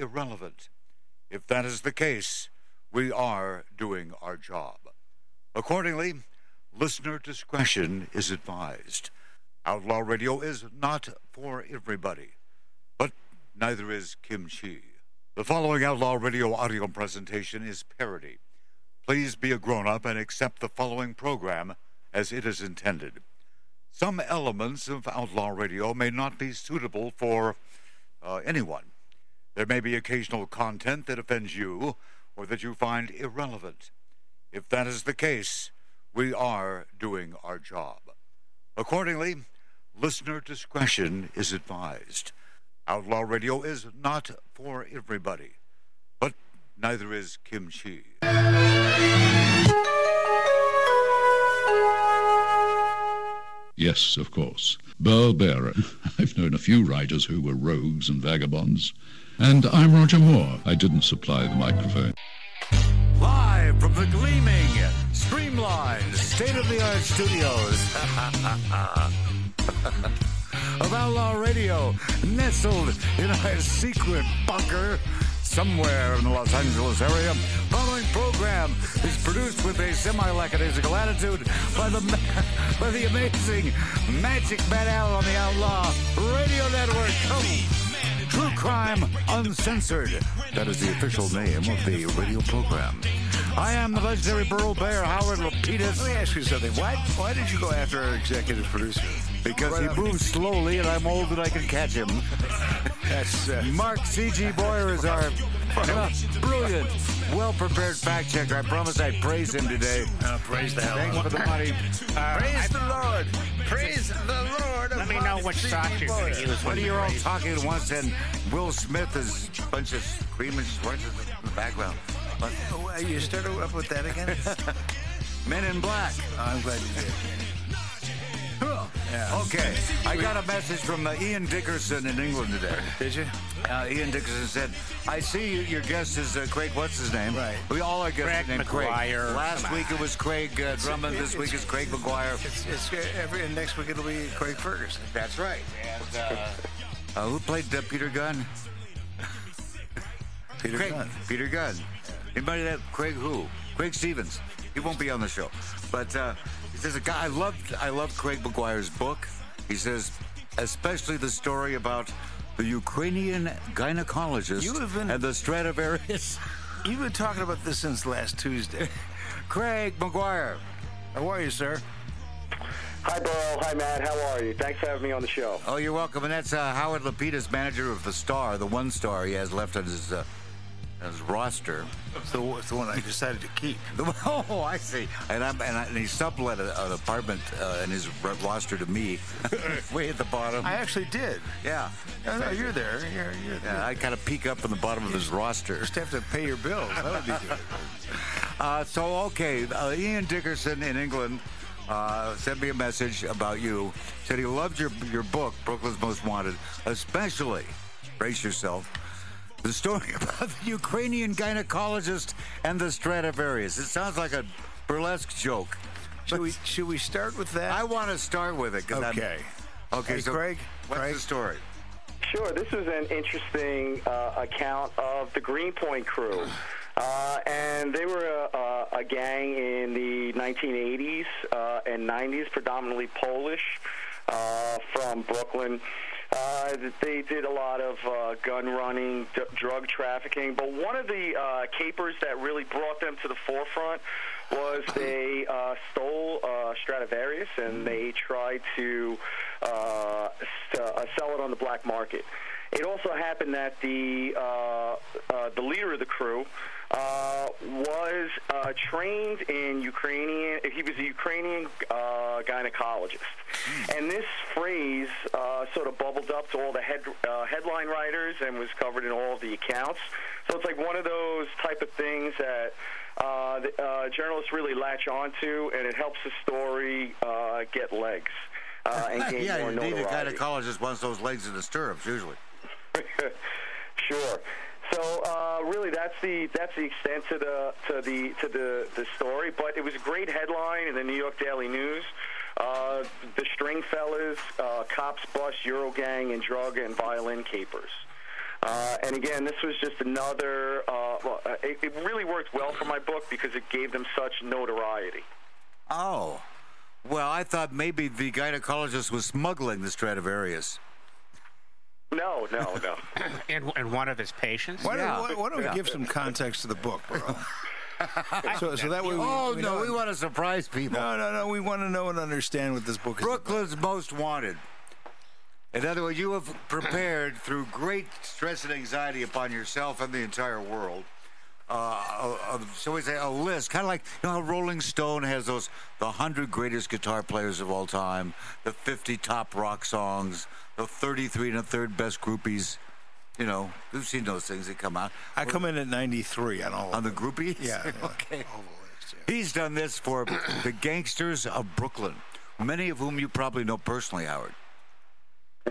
irrelevant. If that is the case, we are doing our job. Accordingly, listener discretion is advised. Outlaw Radio is not for everybody, but neither is kimchi. The following Outlaw Radio audio presentation is parody. Please be a grown up and accept the following program as it is intended. Some elements of Outlaw Radio may not be suitable for uh, anyone. There may be occasional content that offends you or that you find irrelevant. If that is the case, we are doing our job. Accordingly, listener discretion is advised. Outlaw Radio is not for everybody, but neither is kimchi. Yes, of course. Burl Barer. I've known a few writers who were rogues and vagabonds. And I'm Roger Moore. I didn't supply the microphone. Live from the gleaming, streamlined, state of the art studios of Outlaw Radio, nestled in a secret bunker somewhere in the Los Angeles area. Following program is produced with a semi-lackadaisical attitude by the by the amazing Magic Man Al on the Outlaw Radio Network. Come. True Crime Uncensored. That is the official name of the radio program. I am the legendary Burl Bear, Howard Lapidus. Let me ask you something. Why why did you go after our executive producer? Because Right he moves slowly and I'm old and I can catch him. That's uh, Mark C.G. Boyer is our uh, brilliant, well prepared fact checker. I promise I'd praise him today. uh, praise the hell. Thanks for the money. Praise the Lord. Praise the Lord. Let me know which sauce you're going to use. What are you you all talking at once and Will Smith is a bunch of screaming Schwartzes in the background. What? Oh, You started up with that again? Men in Black. I'm glad you did. Yeah. Okay, I got a message from uh, Ian Dickerson in England today. Did you? Uh, Ian Dickerson said, "I see you, your guest is uh, Craig. What's his name? Right. We all are guests Craig named Craig. McGuire. Last week it was Craig uh, Drummond. This week is Craig McGuire. It's, it's every and next week it'll be Craig Ferguson. That's right. And uh, uh, who played uh, Peter Gunn? Peter Craig. Gunn. Peter Gunn. Anybody that Craig who? Craig Stevens. He won't be on the show, but uh, he says a guy. I loved. I loved Craig McGuire's book. He says, especially the story about the Ukrainian gynecologist You have been- and the Stradivarius. You've been talking about this since last Tuesday. Craig McGuire. How are you, sir? Hi, Burl. Hi, Matt. How are you? Thanks for having me on the show. Oh, you're welcome. And that's uh, Howard Lapidus, manager of the Star, the one star he has left on his uh, his roster. It's the, it's the one I decided to keep. Oh, I see. And, I'm, and, I, and he sublet a, an apartment uh, in his roster to me, way at the bottom. I actually did. yeah. No, no, you're there. You're, you're Yeah, I kind of peek up from the bottom of his roster. Just have to pay your bills. That would be good. Uh, so, okay, uh, Ian Dickerson in England uh, sent me a message about you. Said he loved your your book, Brooklyn's Most Wanted, especially, brace yourself, the story about the Ukrainian gynecologist and the Stradivarius. It sounds like a burlesque joke. Should we should we start with that? I want to start with it. 'cause I'm- okay. okay, Hey, so Craig, what's Craig. the story? Sure, this is an interesting uh, account of the Greenpoint crew. Uh, and they were a, a, a gang in the 1980s uh, and 90s, predominantly Polish, uh, from Brooklyn. Uh, they did a lot of uh, gun running, d- drug trafficking, but one of the uh, capers that really brought them to the forefront was they uh, stole uh, Stradivarius and they tried to uh, s- uh, sell it on the black market. It also happened that the uh, uh, the leader of the crew uh, was uh, trained in Ukrainian. He was a Ukrainian uh, gynecologist, and this phrase uh, sort of bubbled up to all the head, uh, headline writers and was covered in all of the accounts. So it's like one of those type of things that uh, the, uh, journalists really latch onto, and it helps the story uh, get legs. Uh, and gain yeah, more you need a gynecologist wants those legs in the stirrups usually. sure. So uh, really, that's the that's the extent to the to the to the the story. But it was a great headline in the New York Daily News. Uh, the Stringfellas, uh, cops bust Eurogang and drug and violin capers. Uh, and again, this was just another. Uh, well, uh, it, it really worked well for my book because it gave them such notoriety. Oh. Well, I thought maybe the gynecologist was smuggling the Stradivarius. No, no, no. And, and one of his patients? Why, Yeah. don't, why, why don't Yeah. we give some context to the book, bro? so, so that way we, Oh, we no, know- we want to surprise people. No, no, no. We want to know and understand what this book is. about. Brooklyn's Most Wanted. In other words, you have prepared through great stress and anxiety upon yourself and the entire world. Uh, a, a, we say a list, kind of like you know how Rolling Stone has those the hundred greatest guitar players of all time, the fifty top rock songs, the thirty-three and a third best groupies. You know, we've seen those things that come out I come in at 93 on all on the groupies. Yeah, yeah. okay. all the lists, yeah. He's done this for the gangsters of Brooklyn, many of whom you probably know personally, Howard.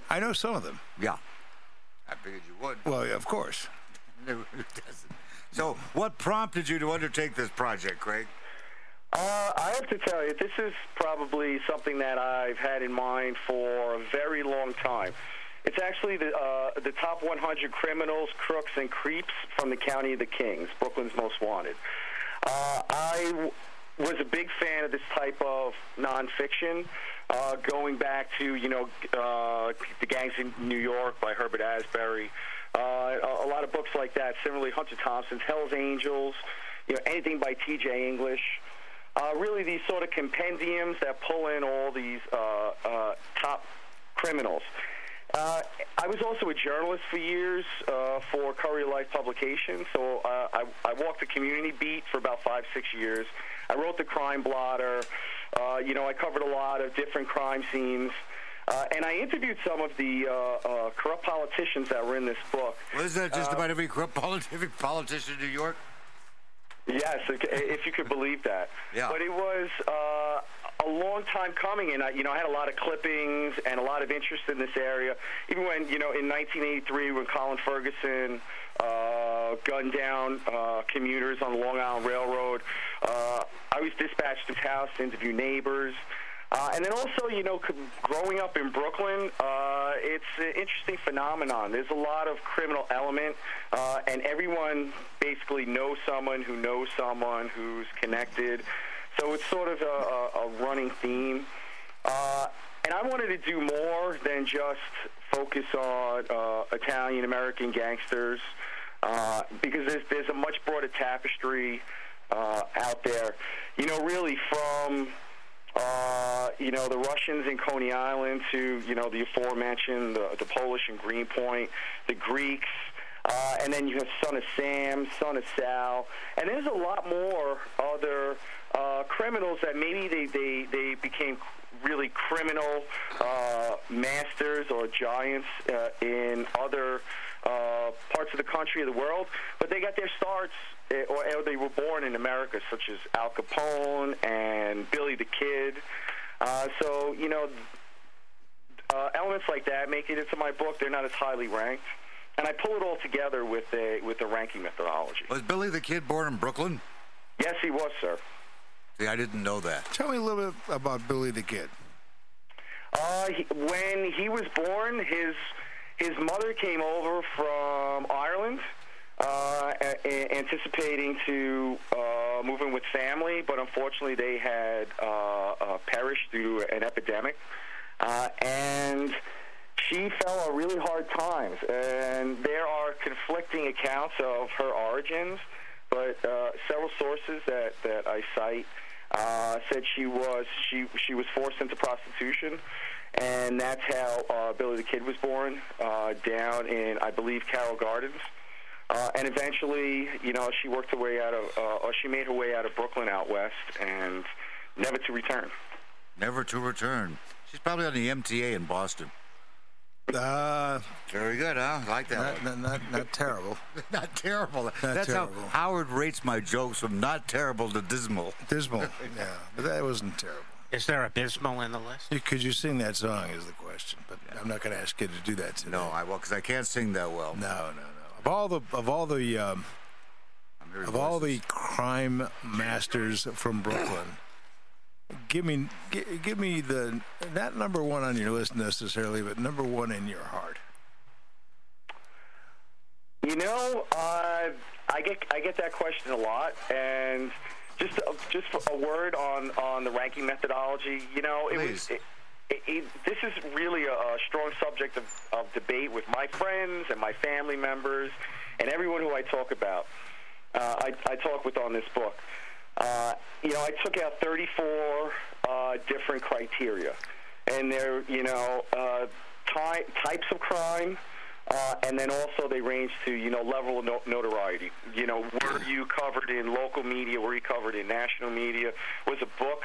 I know some of them. Yeah. I figured you would. Well, yeah, of course. Who doesn't? So, what prompted you to undertake this project, Craig? Uh, I have to tell you, this is probably something that I've had in mind for a very long time. It's actually the uh, the top 100 criminals, crooks, and creeps from the County of the Kings, Brooklyn's Most Wanted. Uh, I w- was a big fan of this type of nonfiction, uh, going back to you know uh, the Gangs in New York by Herbert Asbury, uh, a, a lot of books like that. Similarly, Hunter Thompson's Hell's Angels, you know anything by T.J. English. Uh, really, these sort of compendiums that pull in all these uh, uh, top criminals. Uh, I was also a journalist for years uh, for Courier Life publication, so uh, I, I walked the community beat for about five, six years. I wrote the crime blotter. Uh, you know, I covered a lot of different crime scenes. Uh, and I interviewed some of the uh, uh, corrupt politicians that were in this book. Well, isn't that just about every corrupt polit- every politician in New York? Yes, if you could believe that. Yeah. But it was uh, a long time coming, and I, you know, I had a lot of clippings and a lot of interest in this area. Even when, you know, in 1983, when Colin Ferguson uh, gunned down uh, commuters on the Long Island Railroad, uh, I was dispatched to his house to interview neighbors. Uh, and then also, you know, growing up in Brooklyn, uh, it's an interesting phenomenon. There's a lot of criminal element, uh, and everyone basically knows someone who knows someone who's connected. So it's sort of a, a, a running theme. Uh, and I wanted to do more than just focus on uh, Italian American gangsters uh, because there's, there's a much broader tapestry uh, out there. You know, really from uh, you know, the Russians in Coney Island to, you know, the aforementioned, the, the Polish in Greenpoint, the Greeks, uh, and then you have Son of Sam, Son of Sal, and there's a lot more other uh, criminals that maybe they, they, they became really criminal uh, masters or giants uh, in other uh, parts of the country or the world, but they got their starts or, or they were born in America, such as Al Capone and Billy the Kid. Uh, so, you know, uh, elements like that make it into my book. They're not as highly ranked. And I pull it all together with a with a ranking methodology. Was Billy the Kid born in Brooklyn? Yes, he was, sir. See, I didn't know that. Tell me a little bit about Billy the Kid. Uh, he, when he was born, his his mother came over from Ireland, uh, anticipating to uh, move in with family, but unfortunately they had uh, uh, perished to an epidemic, uh, and she fell on really hard times. And there are conflicting accounts of her origins, but uh, several sources that that I cite said she was she she was forced into prostitution, and that's how uh, Billy the Kid was born uh, down in I believe Carroll Gardens. Uh, and eventually, you know, she worked her way out of, uh, or she made her way out of Brooklyn out west, and never to return. Never to return. She's probably on the MTA in Boston. Uh, Very good, huh? I like that. not, not, not, not terrible. Not terrible. That's terrible. how Howard rates my jokes from not terrible to dismal. Dismal. yeah, but that wasn't terrible. Is there a abysmal in the list? You- Could you sing that song is the question, but I'm not going to ask you to do that today. No, I will, because I can't sing that well. no, no, no. Of all the of all the um, I'm hearing of all the crime masters from Brooklyn, give me gi- give me the not number one on your list necessarily, but number one in your heart. You know, uh, I get I get that question a lot, and just a, just a word on on the ranking methodology. You know, it was. It, it, it, this is really a, a strong subject of, of debate with my friends and my family members and everyone who I talk about. Uh, I, I talk with on this book. Uh, you know, I took out 34 uh, different criteria, and they're you know uh, ty- types of crime, uh, and then also they range to you know level of no- notoriety. You know, were you covered in local media? Were you covered in national media? Was a book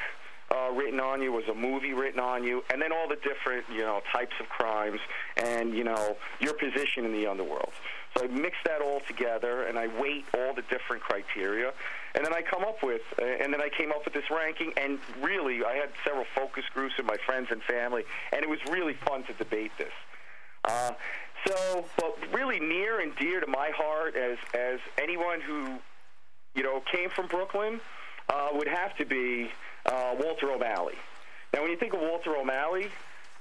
uh, written on you? Was a movie written on you? And then all the different you know types of crimes, and you know your position in the underworld. So I mix that all together, and I weight all the different criteria, and then I come up with, uh, and then I came up with this ranking. And really, I had several focus groups with my friends and family, and it was really fun to debate this. Uh, so, but really near and dear to my heart, as as anyone who, you know, came from Brooklyn, uh, would have to be uh, Walter O'Malley. Now, when you think of Walter O'Malley,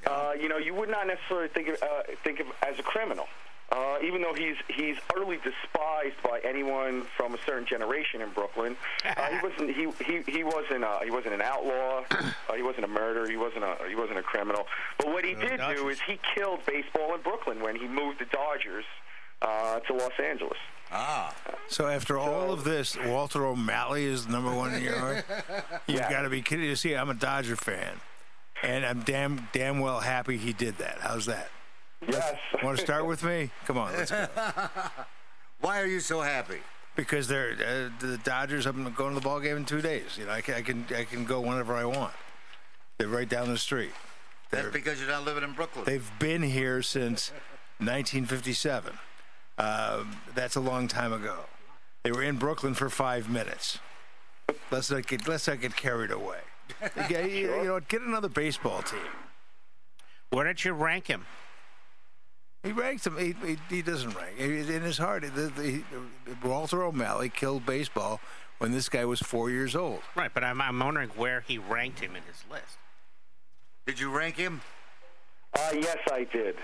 uh, you know, you would not necessarily think of uh, think of as a criminal. Uh, even though he's he's utterly despised by anyone from a certain generation in Brooklyn, uh, he wasn't he he, he wasn't uh, he wasn't an outlaw, uh, he wasn't a murderer, he wasn't a he wasn't a criminal. But what he did do is he killed baseball in Brooklyn when he moved the Dodgers uh, to Los Angeles. Ah, So after all of this, Walter O'Malley is number one in your heart. You've Yeah. got to be kidding. You see, I'm a Dodger fan, and I'm damn damn well happy he did that. How's that? Yes. Want to start with me? Come on, let's go. why are you so happy? Because they're uh, the Dodgers. I'm going to the ball game in two days. You know, I can I can, I can go whenever I want. They're right down the street. That's They're, because you're not living in Brooklyn. they've been here since 1957. Um, that's a long time ago. They were in Brooklyn for five minutes. Let's not get let's not get carried away. You, you- you know, get another baseball team. Where did you rank him? He ranks him. He, he, he doesn't rank. He- In his heart, the, the, Walter O'Malley killed baseball when this guy was four years old. Right, but I'm, I'm wondering where he ranked him in his list. Did you rank him? Uh, yes, I did.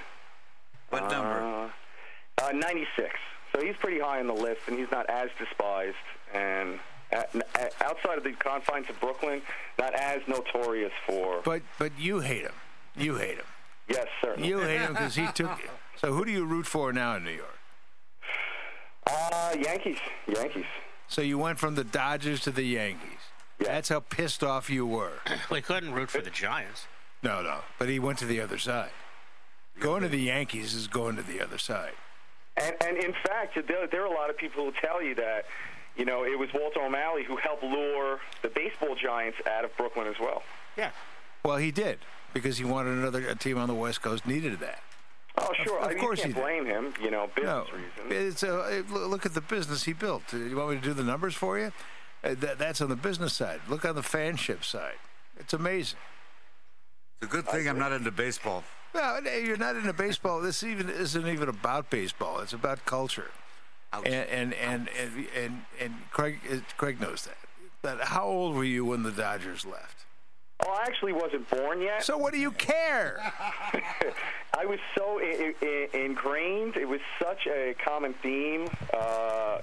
What number? Uh, uh, 96. So he's pretty high on the list, and he's not as despised. And at, at, outside of the confines of Brooklyn, not as notorious for. But but you hate him. You hate him. yes, certainly. You hate him because he took. So who do you root for now in New York? Uh, Yankees. Yankees. So you went from the Dodgers to the Yankees. Yeah. That's how pissed off you were. We couldn't root for the Giants. No, no. But he went to the other side. Going to the Yankees is going to the other side. And, and in fact, there, there are a lot of people who tell you that, you know, it was Walter O'Malley who helped lure the baseball giants out of Brooklyn as well. Yeah. Well, he did because he wanted another a team on the West Coast needed that. Oh, sure. of I mean, course you can't did. blame him, you know, business No, reasons. it's a, look at the business he built. Uh, You want me to do the numbers for you? Uh, that, that's on the business side. Look on the fanship side. It's amazing. It's a good thing I'm not into baseball. No, no, you're not into baseball. This even isn't even about baseball. It's about culture. Ouch. And and and and and, and Craig Craig knows that. But how old were you when the Dodgers left? Oh, I actually wasn't born yet. So what do you care? I was so I- I- ingrained. It was such a common theme. Uh,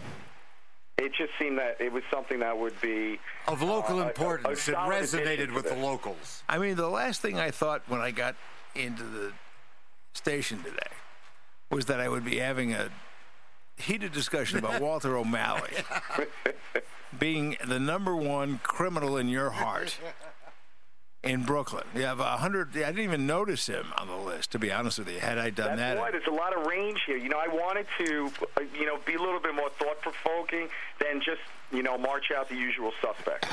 it just seemed that it was something that would be. Of local Uh, a- a- importance, a it resonated with the locals. I mean, the last thing I thought when I got into the station today was that I would be having a heated discussion about Walter O'Malley being the number one criminal in your heart in Brooklyn. You have a hundred. I didn't even notice him on the list, to be honest with you. Had I done That's that, why there's a lot of range here. You know, I wanted to, uh, you know, be a little bit more thought provoking than just, you know, march out the usual suspects.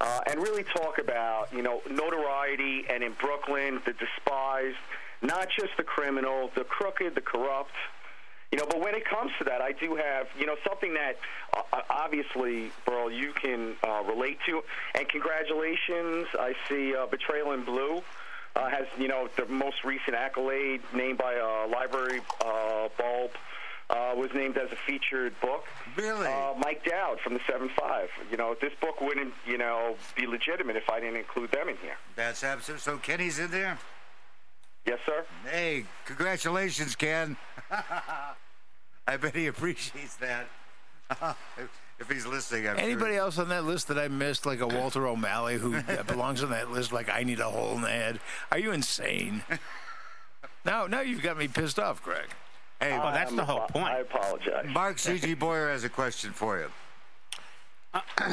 Uh, and really talk about, you know, notoriety and in Brooklyn, the despised, not just the criminal, the crooked, the corrupt. You know, but when it comes to that, I do have, you know, something that uh, uh, obviously, Burl, you can uh, relate to. And congratulations, I see uh, Betrayal in Blue uh, has, you know, the most recent accolade named by a library uh, bulb. Uh, was named as a featured book. Really? Uh, Mike Dowd from the 7-5. You know, this book wouldn't, you know, be legitimate if I didn't include them in here. That's absolute. So Kenny's in there. Yes, sir? Hey, congratulations, Ken. I bet he appreciates that. if, if he's listening, I'm Anybody sure. else on that list that I missed, like a Walter O'Malley, who belongs on that list, like I need a hole in the head? Are you insane? now, now you've got me pissed off, Greg. Hey, Well, that's the whole point. I apologize. Mark C.G. Boyer has a question for you.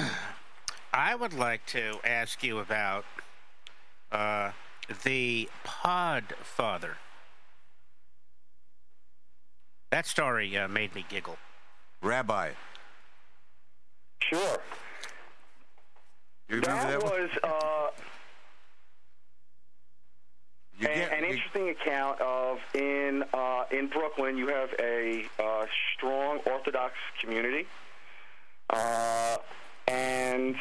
I would like to ask you about uh, the Prod Father. That story uh, made me giggle. Rabbi, Sure. you remember That that, one? was uh, You an, get- an you- interesting account of in uh, in Brooklyn. You have a uh, strong Orthodox community, uh, and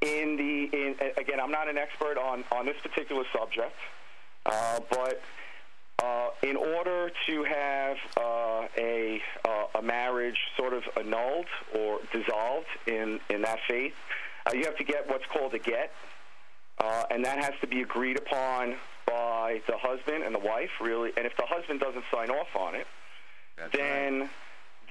in the in again, I'm not an expert on on this particular subject, uh, but. Uh, in order to have uh, a uh, a marriage sort of annulled or dissolved in in that faith, uh, you have to get what's called a get, uh, and that has to be agreed upon by the husband and the wife, really. And if the husband doesn't sign off on it, That's right. then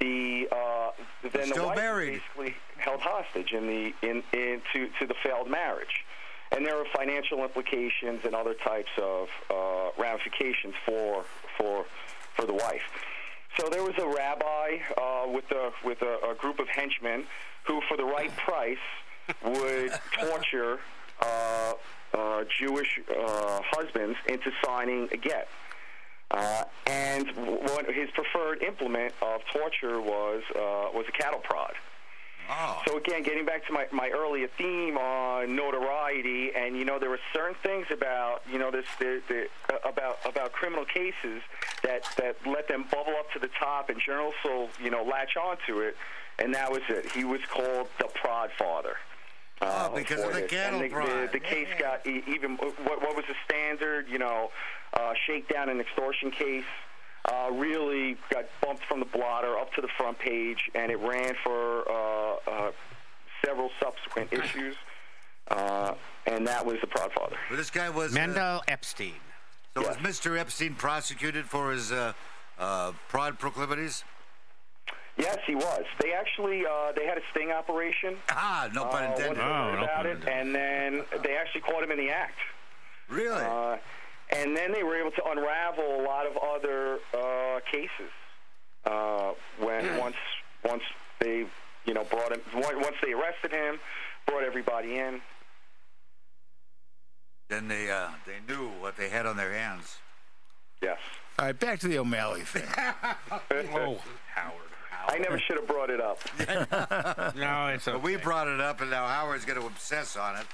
the uh, then the wife married. is basically held hostage in the in, in to, to the failed marriage. And there are financial implications and other types of uh, ramifications for for for the wife. So there was a rabbi uh, with a with a, a group of henchmen who, for the right price, would torture uh, uh, Jewish uh, husbands into signing a get. Uh, and what his preferred implement of torture was uh, was a cattle prod. Oh, So again, getting back to my, my earlier theme on notoriety, and you know there were certain things about you know this the, the, uh, about about criminal cases that that let them bubble up to the top, and journalists will you know latch onto it, and that was it. He was called the Prod Father. Uh, Oh, because of the cattle and the, prod. The, the case Yeah. got even what, what was the standard, you know, uh, shakedown and extortion case. Uh, really got bumped from the blotter up to the front page, and it ran for uh, uh, several subsequent issues. Uh, and that was the Prod Father. but this guy was. uh, Mendel Epstein. so was Mr. Epstein prosecuted for his uh, uh, prod proclivities? Yes, he was. They actually uh, they had a sting operation. Ah, no pun uh, intended. they Oh, heard no about pun it, and then they actually caught him in the act. Really? Uh, and then they were able to unravel a lot of other uh, cases uh, when once once they you know brought him once they arrested him, brought everybody in. then they uh, they knew what they had on their hands. Yes, All right, back to the O'Malley thing. Oh, Howard. I never should have brought it up. No, it's But we brought it up, and now Howard's going to obsess on it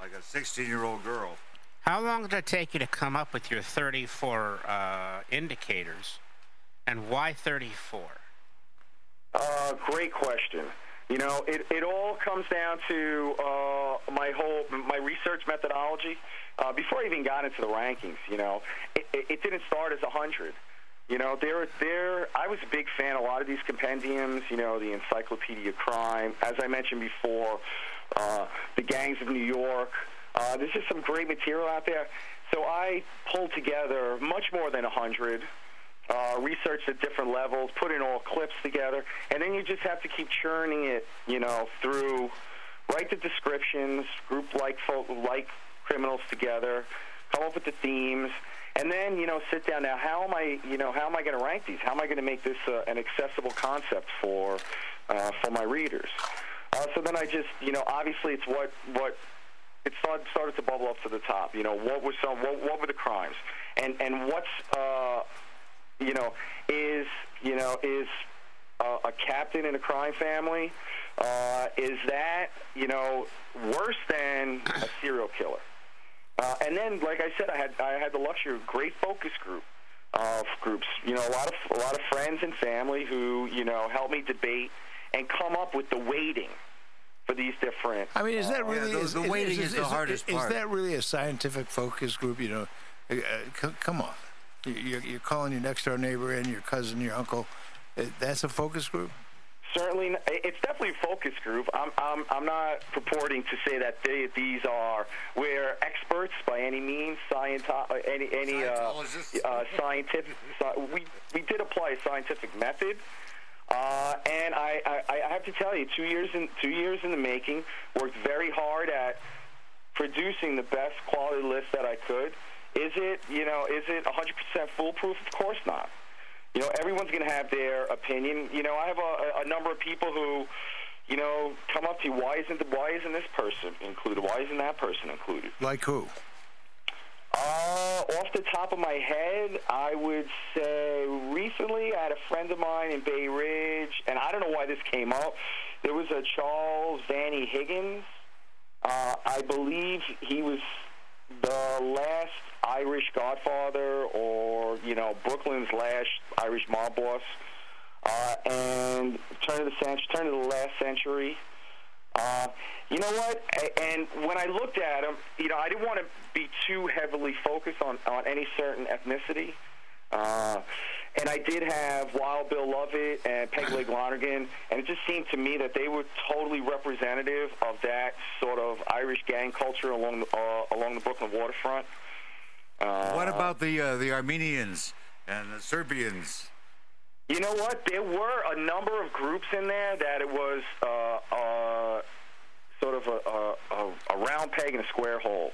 like a 16 year old girl. How long did it take you to come up with your 34 uh, indicators, and why 34? Uh, great question. You know, it, it all comes down to uh, my whole my research methodology. Uh, before I even got into the rankings, you know, it, it, it didn't start as a hundred. You know, there there I was a big fan of a lot of these compendiums. You know, the Encyclopedia Crime, as I mentioned before, uh, the Gangs of New York. Uh, there's just some great material out there. So I pulled together much more than a hundred uh, researched at different levels, put in all clips together, and then you just have to keep churning it, you know, through, write the descriptions, group like folk, like criminals together, come up with the themes, and then you know sit down. Now, how am I, you know, how am I going to rank these? How am I going to make this uh, an accessible concept for uh, for my readers? Uh, so then I just, you know, obviously it's what what it started, started to bubble up to the top. You know, what was some, what, what were the crimes, and and what's uh, you know, is you know is uh, a captain in a crime family? Uh, is that you know worse than a serial killer? Uh, and then, like I said, I had I had the luxury of a great focus group of groups. You know, a lot of a lot of friends and family who you know helped me debate and come up with the weighting for these different. I mean, is that Yeah, really the- is, the is- waiting is the hardest is part. that really a scientific focus group? You know, uh, c- come on, You- you're, you're calling your next door neighbor and your cousin, your uncle. Uh, That's a focus group. Certainly it's definitely a focus group. I'm I'm I'm not purporting to say that they, these are we're experts by any means, scienti- uh, any any uh, uh, scientific. we we did apply a scientific method. Uh, and I, I, I have to tell you, two years in two years in the making, worked very hard at producing the best quality list that I could. Is it, you know, is it 100% foolproof? Of course not. You know, everyone's going to have their opinion. You know, I have a, a number of people who, you know, come up to you. Why isn't the, why isn't this person included? Why isn't that person included? Like who? Uh, off the top of my head, I would say recently I had a friend of mine in Bay Ridge, and I don't know why this came up. There was a Charles Vannie Higgins. Uh, I believe he was the last Irish Godfather, or you know, Brooklyn's last Irish mob boss. Uh, and turn of the century, turn of the last century. Uh, you know what? And when I looked at him, you know, I didn't want to be too heavily focused on, on any certain ethnicity. Uh, and I did have Wild Bill Lovett and Peg Leg Lonergan, and it just seemed to me that they were totally representative of that sort of Irish gang culture along the, uh, along the Brooklyn waterfront. Uh, What about the uh, the Armenians and the Serbians? You know what? There were a number of groups in there that it was uh, uh, sort of a, a, a, round peg in a square hole.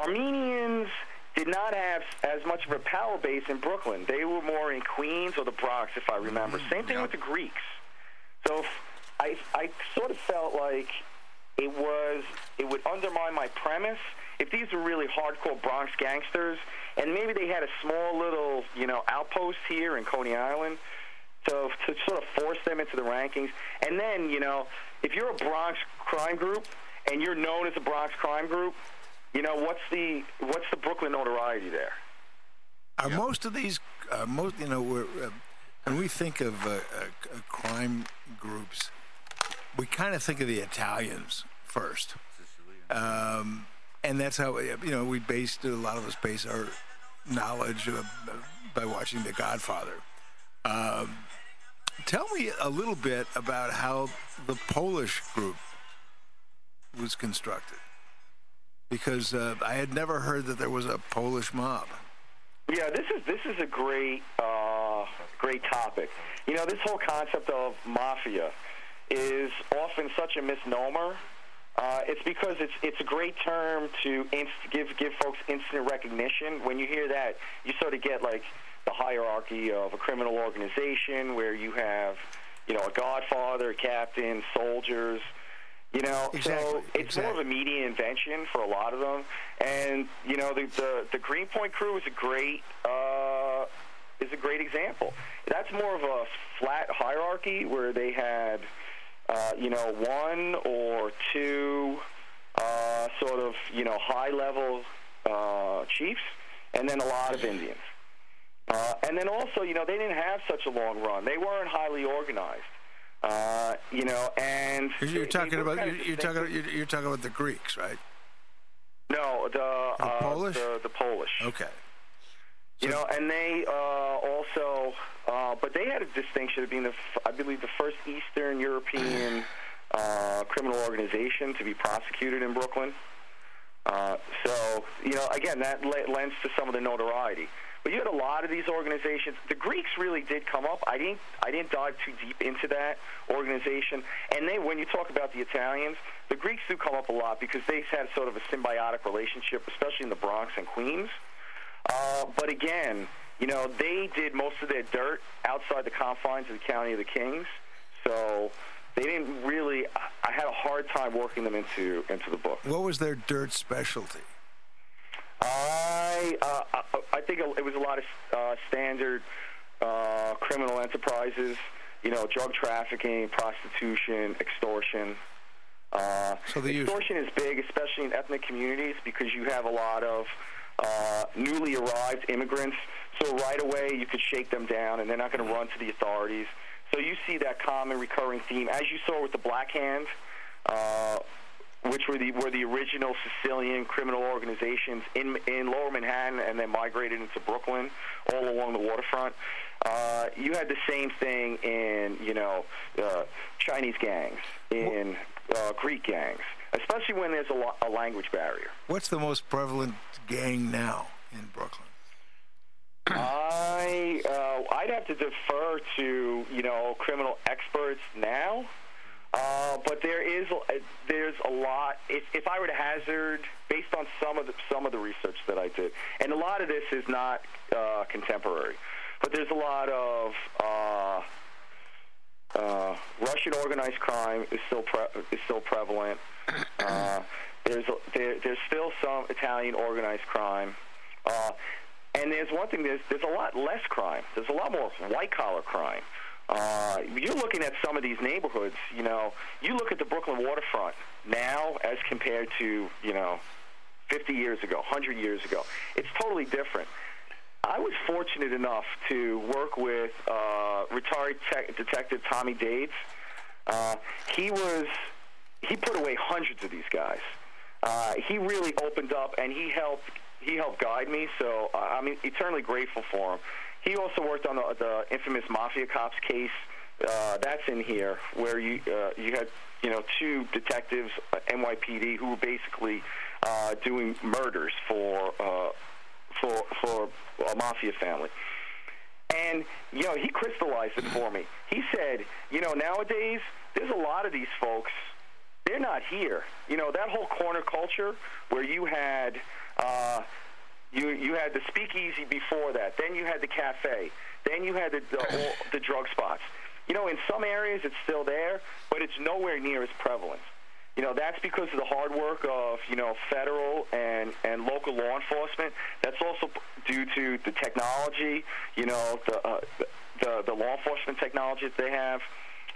Armenians did not have as much of a power base in Brooklyn. They were more in Queens or the Bronx, if I remember. Same thing yeah. with the Greeks. So if I, I sort of felt like it was it would undermine my premise if these were really hardcore Bronx gangsters, and maybe they had a small little you know outpost here in Coney Island. So to sort of force them into the rankings, and then you know if you're a Bronx crime group and you're known as a Bronx crime group, you know what's the what's the Brooklyn notoriety there? Are most of these, uh, most you know, we're, uh, when we think of uh, uh, crime groups, we kind of think of the Italians first, um, and that's how you know we based a lot of us base our knowledge by watching The Godfather. Um, tell me a little bit about how the Polish group was constructed, because uh, I had never heard that there was a Polish mob. Yeah, this is this is a great uh, great topic. You know, this whole concept of mafia is often such a misnomer. Uh, it's because it's it's a great term to inst- give give folks instant recognition. When you hear that, you sort of get like the hierarchy of a criminal organization where you have, you know, a godfather, captain, soldiers. You know, Exactly, so it's more of a media invention for a lot of them. And you know, the the, the Greenpoint crew is a great uh, is a great example. That's more of a flat hierarchy where they had, uh, you know, one or two uh, sort of you know high level uh, chiefs, and then a lot of Indians. Uh, and then also, you know, they didn't have such a long run. They weren't highly organized. Uh, you know, and You're, they- talking they about kind you're, of you're talking you're, you're talking about the Greeks, right? No, the uh, Polish? The, the Polish. Okay. You know, and they uh, also, uh, but they had a distinction of being the, I believe, the first Eastern European uh, criminal organization to be prosecuted in Brooklyn. Uh, so, you know, again, that le- lends to some of the notoriety. But you had a lot of these organizations. The Greeks really did come up. I didn't, I didn't dive too deep into that organization. And they, when you talk about the Italians, the Greeks do come up a lot because they had sort of a symbiotic relationship, especially in the Bronx and Queens. Uh, but again, you know, they did most of their dirt outside the confines of the County of the Kings. So they didn't really. I- had a hard time working them into into the book. What was their dirt specialty? I uh, I- I think it was a lot of uh, standard uh, criminal enterprises. You know, drug trafficking, prostitution, extortion. Uh, So the extortion is big, especially in ethnic communities, because you have a lot of uh, newly arrived immigrants. So right away, you could shake them down, and they're not going to run to the authorities. So you see that common recurring theme, as you saw with the Black Hand, uh, which were the were the original Sicilian criminal organizations in in Lower Manhattan, and then migrated into Brooklyn, all along the waterfront. Uh, you had the same thing in, you know, uh, Chinese gangs, in uh, Greek gangs, especially when there's a, lo- a language barrier. What's the most prevalent gang now in Brooklyn? I uh, I'd have to defer to you know criminal experts now, uh, but there is there's a lot. If, if I were to hazard, based on some of the some of the research that I did, and a lot of this is not uh, contemporary, but there's a lot of uh, uh, Russian organized crime is still pre- is still prevalent. Uh, there's a, there, there's still some Italian organized crime. Uh, and there's one thing, there's, there's a lot less crime. There's a lot more white collar crime. Uh, you're looking at some of these neighborhoods, you know, you look at the Brooklyn waterfront now as compared to, you know, 50 years ago, 100 years ago. It's totally different. I was fortunate enough to work with uh, retired detective Tommy Dades. Uh, he was he put away hundreds of these guys. Uh, he really opened up and he helped he helped guide me. So uh, I'm eternally grateful for him. He also worked on the, the infamous Mafia Cops case. Uh, that's in here, where you uh, you had you know two detectives, uh, NYPD, who were basically uh, doing murders for uh, for for a mafia family. And you know, he crystallized it for me. He said, you know, nowadays there's a lot of these folks. They're not here. You know, that whole corner culture where you had uh, you you had the speakeasy before that. Then you had the cafe. Then you had the the, all, the drug spots. You know, in some areas it's still there, but it's nowhere near as prevalent. You know, that's because of the hard work of, you know, federal and, and local law enforcement. That's also due to the technology, you know, the, uh, the, the law enforcement technology that they have.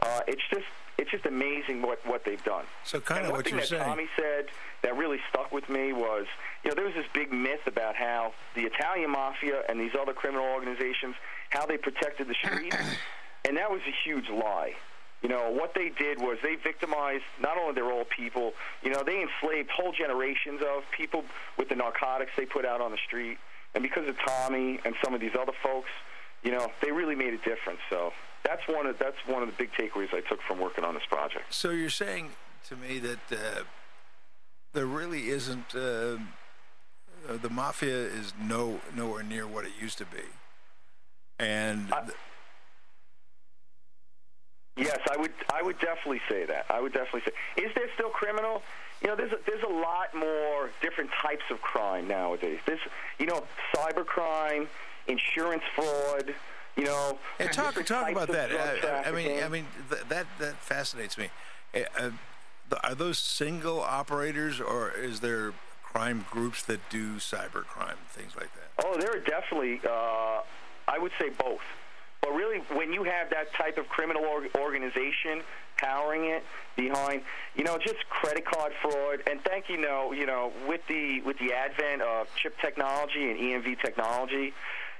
Uh, it's just it's just amazing what, what they've done. So kind and of one what thing you're that saying. Tommy said that really stuck with me was, you know, there was this big myth about how the Italian mafia and these other criminal organizations, how they protected the streets, and that was a huge lie. You know, what they did was they victimized not only their old people, you know, they enslaved whole generations of people with the narcotics they put out on the street. And because of Tommy and some of these other folks, you know, they really made a difference. So that's one of that's one of the big takeaways I took from working on this project. So you're saying to me that uh, there really isn't uh, uh, the mafia is no nowhere near what it used to be, and I- Yes, I would. I would definitely say that. I would definitely say. Is there still criminal? You know, there's a, there's a lot more different types of crime nowadays. There's, you know, cyber crime, insurance fraud. You know, Yeah, talk talk about that. I, I mean, I mean th- that that fascinates me. Uh, are those single operators, or is there crime groups that do cyber crime, things like that? Oh, there are definitely. Uh, I would say both. But really, when you have that type of criminal org- organization powering it behind, you know, just credit card fraud, and thank you know, you know, with the with the advent of chip technology and EMV technology,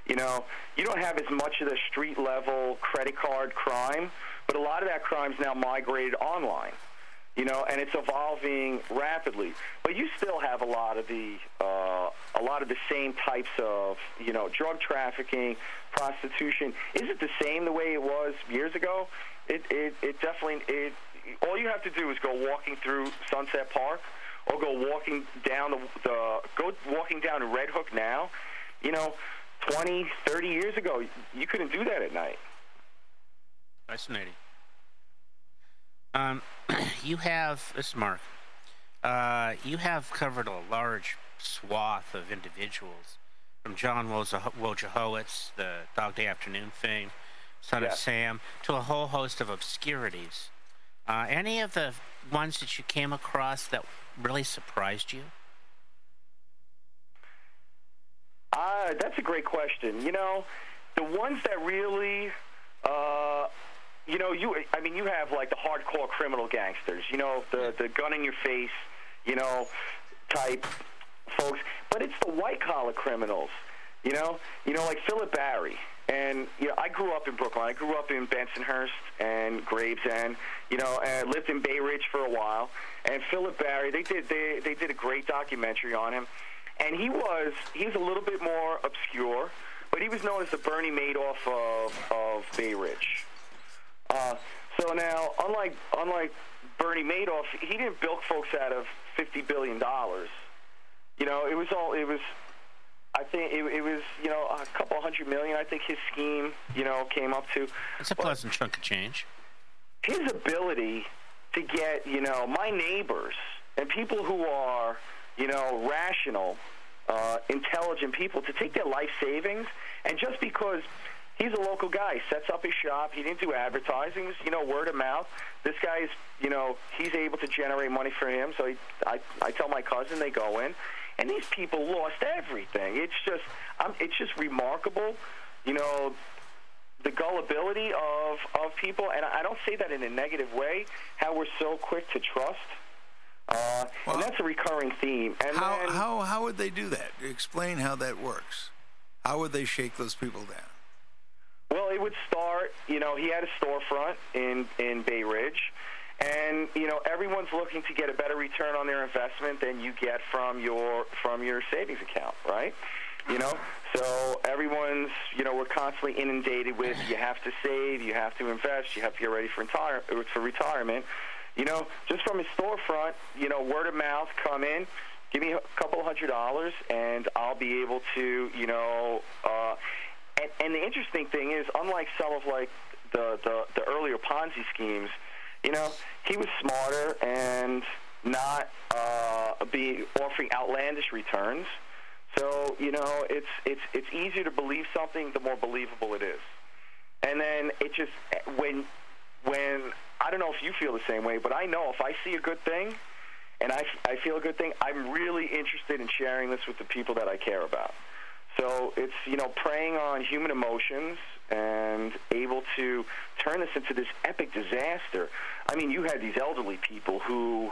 you know, you don't have as much of the street level credit card crime, but a lot of that crime's now migrated online you know, and it's evolving rapidly. But you still have a lot of the uh, a lot of the same types of you know drug trafficking, prostitution. Is it the same the way it was years ago? It it, it definitely it. All you have to do is go walking through Sunset Park, or go walking down the, the go walking down Red Hook now. You know, 20, 30 years ago, you couldn't do that at night. Fascinating. Um, you have this, is Mark. Uh, you have covered a large swath of individuals, from John Woj- Wojtowicz, the Dog Day Afternoon fame, Son of Sam, to a whole host of obscurities. Uh, any of the ones that you came across that really surprised you? Uh, that's a great question. You know, the ones that really, uh, you know, you I mean, you have like the hardcore criminal gangsters. You know, the the gun in your face, you know, type folks. But it's the white collar criminals. You know, you know, like Philip Barry. And you know, I grew up in Brooklyn. I grew up in Bensonhurst and Gravesend. You know, and lived in Bay Ridge for a while. And Philip Barry, they did they they did a great documentary on him and he was he was a little bit more obscure, but he was known as the Bernie Madoff of of Bay Ridge. Uh, so now, unlike unlike Bernie Madoff, he didn't bilk folks out of fifty billion dollars. You know, it was all it was. I think it, it was you know a couple hundred million. I think his scheme you know came up to. It's a pleasant chunk of change. his ability to get you know my neighbors and people who are you know rational, uh, intelligent people to take their life savings and just because he's a local guy sets up his shop he didn't do advertising it was, you know word of mouth this guy's you know he's able to generate money for him so he, I, I tell my cousin they go in and these people lost everything it's just I'm, it's just remarkable you know the gullibility of, of people, and I don't say that in a negative way, how we're so quick to trust. Uh, Well, and that's a recurring theme. And How, then, how, how would they do that? Explain how that works. How would they shake those people down? Well, it would start, you know, he had a storefront in, in Bay Ridge, and, you know, everyone's looking to get a better return on their investment than you get from your, from your savings account, right? You know, so everyone's, you know, we're constantly inundated with you have to save, you have to invest, you have to get ready for, retire- for retirement. You know, just from his storefront, you know, word of mouth, come in, give me a couple hundred dollars, and I'll be able to, you know, uh, and, and the interesting thing is, unlike some of like the, the the earlier Ponzi schemes, you know, he was smarter and not uh, be offering outlandish returns. So you know, it's it's it's easier to believe something the more believable it is. And then it just when when I don't know if you feel the same way, but I know if I see a good thing and I, I feel a good thing, I'm really interested in sharing this with the people that I care about. So it's you know preying on human emotions and able to turn this into this epic disaster. I mean, you had these elderly people who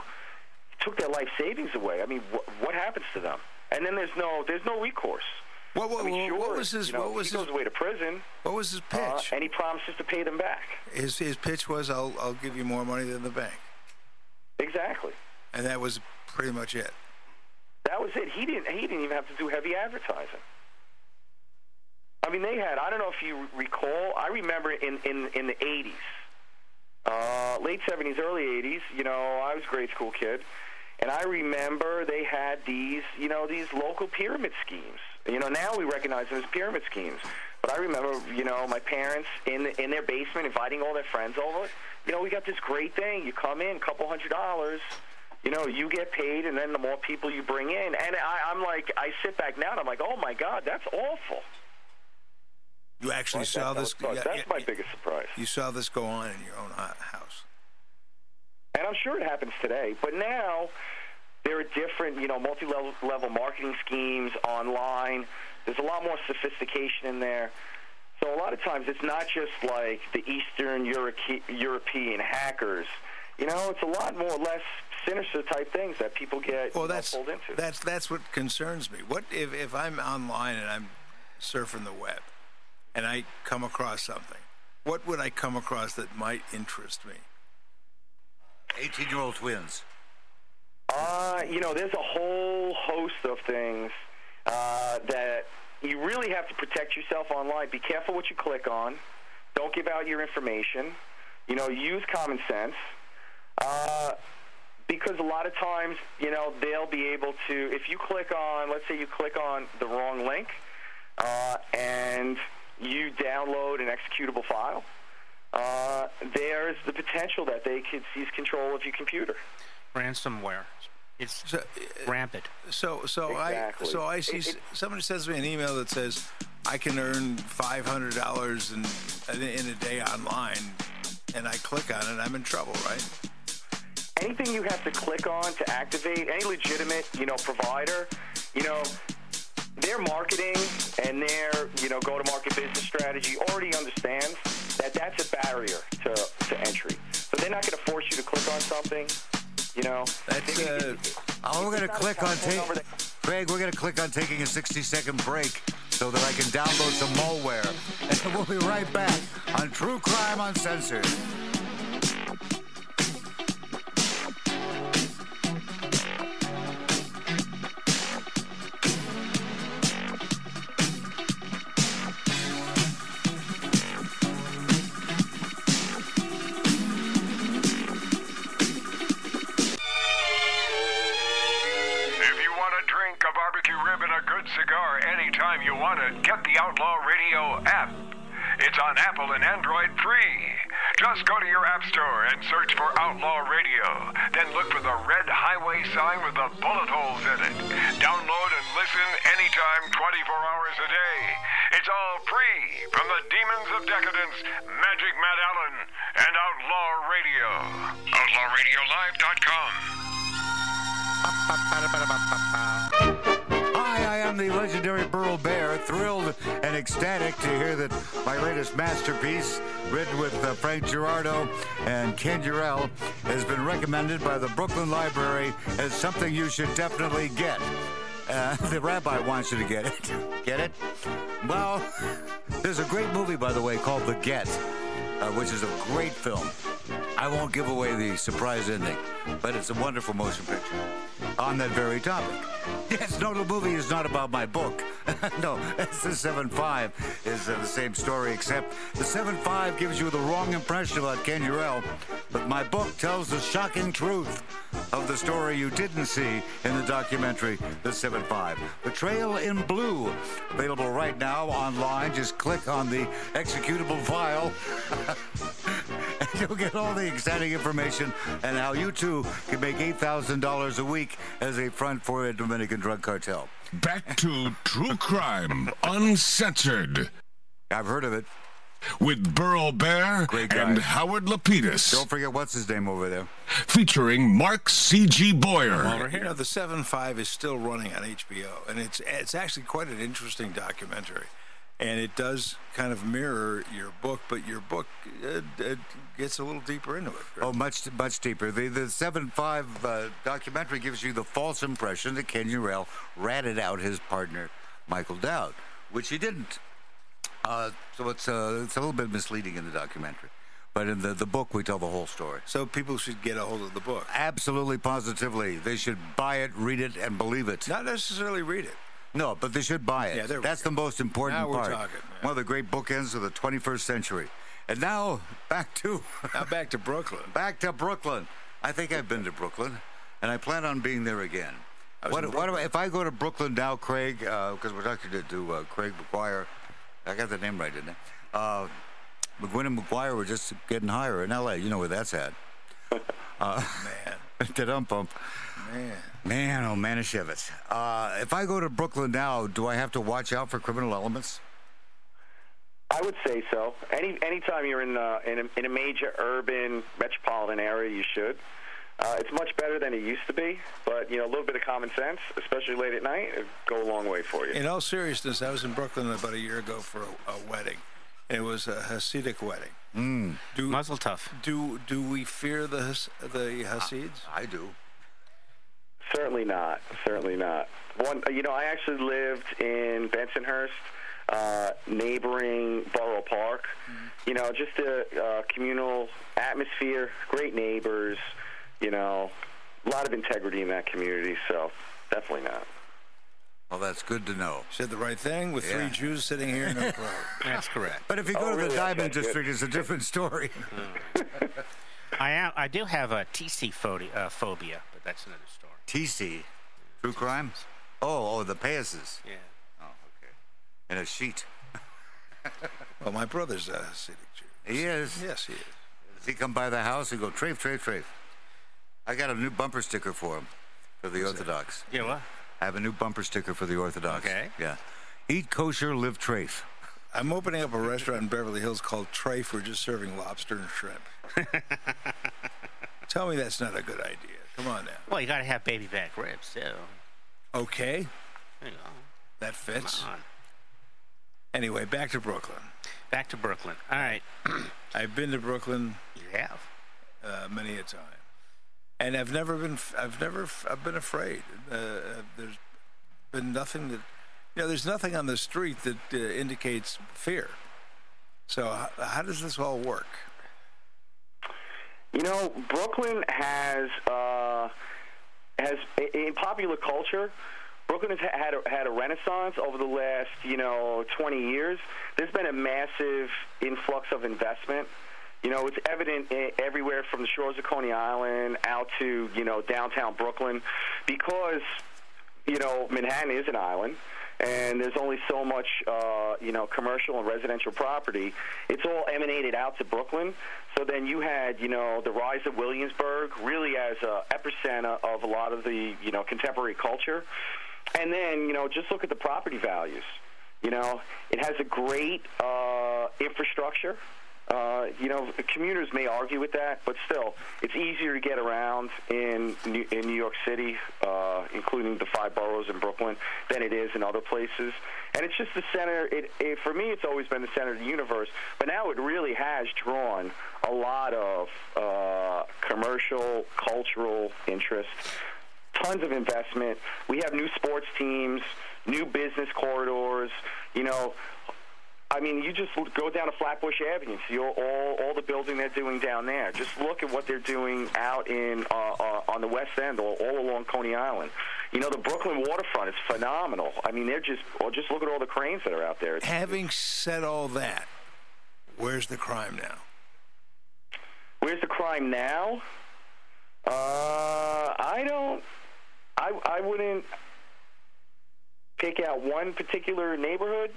took their life savings away. I mean, wh- what happens to them? And then there's no there's no recourse. What, what, I mean, sure, what was his? you know, what was he his? goes away to prison, What was his uh, pitch? and he promises to pay them back. his his pitch was, "I'll I'll give you more money than the bank," Exactly. and that was pretty much it. That was it. He didn't. He didn't even have to do heavy advertising. I mean, they had. I don't know if you recall. I remember in in in the '80s, uh, late '70s, early '80s. You know, I was a grade school kid, and I remember they had these. You know, these local pyramid schemes. You know, now we recognize them as pyramid schemes. But I remember, you know, my parents in in their basement inviting all their friends over. You know, we got this great thing. You come in, couple hundred dollars you know, you get paid, and then the more people you bring in, and I, I'm like, I sit back now, and I'm like, oh my god, that's awful. You actually Like, saw that- this. that yeah, that's yeah, my yeah. biggest surprise, You saw this go on in your own house. and I'm sure it happens today. But now there are different, you know, multi-level level marketing schemes online. There's a lot more sophistication in there. So a lot of times it's not just like the Eastern Europe- European hackers. You know, it's a lot more or less sinister type things that people get Well, that's pulled into. that's that's what concerns me. What if if I'm online and I'm surfing the web, and I come across something? What would I come across that might interest me? 18 year old twins. Uh, you know, there's a whole host of things uh, that you really have to protect yourself online. Be careful what you click on. Don't give out your information. You know, use common sense. Uh, because a lot of times, you know, they'll be able to, if you click on, let's say you click on the wrong link uh, and you download an executable file, uh, there's the potential that they could seize control of your computer. Ransomware. It's So, rampant. so, so Exactly. I, so I see It- it- somebody sends me an email that says I can earn five hundred dollars in in a day online, and I click on it, I'm in trouble, right? anything you have to click on to activate any legitimate, you know, provider, you know, their marketing and their, you know, go-to-market business strategy already understands that that's a barrier to, to entry. So they're not going to force you to click on something, you know. That's gonna uh, Oh, we're going to click on take. Craig, we're going to click on taking a 60 second break so that I can download some malware. And we'll be right back on True Crime Uncensored. Cigar anytime you want it, get the Outlaw Radio app. It's on Apple and Android free. Just go to your app store and search for Outlaw Radio. Then look for the red highway sign with the bullet holes in it. Download and listen anytime, 24 hours a day. It's all free from the Demons of Decadence, Magic Matt Allen, and Outlaw Radio. OutlawRadioLive.com. Hi, I am the legendary Burl Barer, thrilled and ecstatic to hear that my latest masterpiece, written with uh, Frank Girardot and Ken Eurell, has been recommended by the Brooklyn Library as something you should definitely get. Uh, the rabbi wants you to get it. Get it? Well, there's a great movie, by the way, called The Get, uh, which is a great film. I won't give away the surprise ending, but it's a wonderful motion picture on that very topic. Yes, no, the movie is not about my book. no, it's the 7-5 is uh, the same story, except the 7-5 gives you the wrong impression about Ken Eurell, but my book tells the shocking truth of the story you didn't see in the documentary, The 7-5. Betrayal in Blue, available right now online. Just click on the executable file. and you'll get all the exciting information and how you too can make $8,000 a week as a front for a Dominican drug cartel. Back to True Crime Uncensored I've heard of it. with Burl Barer and Howard Lapidus, Don't forget what's his name over there. featuring Mark C.G. Boyer. Well, you know, the seven five is still running on HBO, and it's it's actually quite an interesting documentary, and it does kind of mirror your book, but your book uh, uh, gets a little deeper into it. Oh, much much deeper. The the seven five uh, documentary gives you the false impression that Ken Eurell ratted out his partner Michael Dowd, which he didn't. Uh, so it's uh, it's a little bit misleading in the documentary, but in the the book we tell the whole story. So people should get a hold of the book, Absolutely, positively, they should buy it, read it, and believe it. not necessarily read it. No, but they should buy it. Yeah, That's go. the most important Now we're part. talking. One of the great bookends of the 21st century. And now back to Now back to Brooklyn. back to Brooklyn. I think I've been to Brooklyn, and I plan on being there again. What, what I, if I go to Brooklyn now, Craig? Because we're talking to, to uh, Craig McGuire. I got the name right, didn't I? Uh, McGuinn and McGuire were just getting higher in L.A. You know where that's at. Man, Da-dum bump. man. Man, oh Manischewitz. Uh, if I go to Brooklyn now, do I have to watch out for criminal elements? I would say so. Any anytime you're in uh, in, a, in a major urban metropolitan area, you should. Uh, it's much better than it used to be, but you know a little bit of common sense, especially late at night, it go a long way for you. In all seriousness, I was in Brooklyn about a year ago for a, a wedding. It was a Hasidic wedding. Mm. Do Mazel tov. do do we fear the the Hasids? I do. Certainly not. Certainly not. One, you know, I actually lived in Bensonhurst, uh, neighboring Borough Park. You know, just a, uh communal atmosphere, great neighbors. You know, a lot of integrity in that community. So definitely not. Well, that's good to know. Said the right thing with Yeah. three Jews sitting here in a crowd. That's correct. But if you Oh, go to really? the Okay, Diamond good. District, it's a different story. I am. I do have a TC phobia, uh, phobia, but that's another story. TC, true Crimes. Oh, oh, the Payas's. Yeah. Oh, okay. And a sheet. Well, my brother's a Hasidic Jew. He is. Yes, he is. Does he come by the house and go, Trafe, Trafe, Trafe? I got a new bumper sticker for him, for the Orthodox. Yeah. What? I have a new bumper sticker for the Orthodox. Okay. Yeah. Eat kosher, live Trafe. I'm opening up a restaurant in Beverly Hills called Trafe. We're just serving lobster and shrimp. Tell me that's not a good idea. Come on now. Well, you got to have baby back ribs too. Okay, you go. that fits. Come on. Anyway, back to Brooklyn. Back to Brooklyn. All right. I've been to Brooklyn You have. uh, many a time, and I've never been. I've never. I've been afraid. Uh, there's been nothing that, you know, there's nothing on the street that uh, indicates fear. So how, how does this all work? You know, Brooklyn has uh, has in popular culture. Brooklyn has had a, had a renaissance over the last, you know, 20 years. There's been a massive influx of investment. You know, it's evident everywhere from the shores of Coney Island out to, you know, downtown Brooklyn because, you know, Manhattan is an island. and there's only so much, uh, you know, commercial and residential property. It's all emanated out to Brooklyn. So then you had, you know, the rise of Williamsburg, really as a epicenter of a lot of the, you know, contemporary culture. And then, you know, just look at the property values. You know, it has a great uh, infrastructure. Uh, you know, commuters may argue with that, but still, it's easier to get around in in New York City, uh, including the five boroughs in Brooklyn, than it is in other places. And it's just the center. It, it, for me, it's always been the center of the universe. But now it really has drawn a lot of uh, commercial, cultural interest, tons of investment. We have new sports teams, new business corridors. You know, I mean, you just go down to Flatbush Avenue, see all, all, all the building they're doing down there. Just look at what they're doing out in uh, uh, on the West End, all, all along Coney Island. You know, the Brooklyn waterfront is phenomenal. I mean, they're just well, just look at all the cranes that are out there. It's, Having said all that, where's the crime now? Where's the crime now? Uh, I don't. I I wouldn't pick out one particular neighborhood.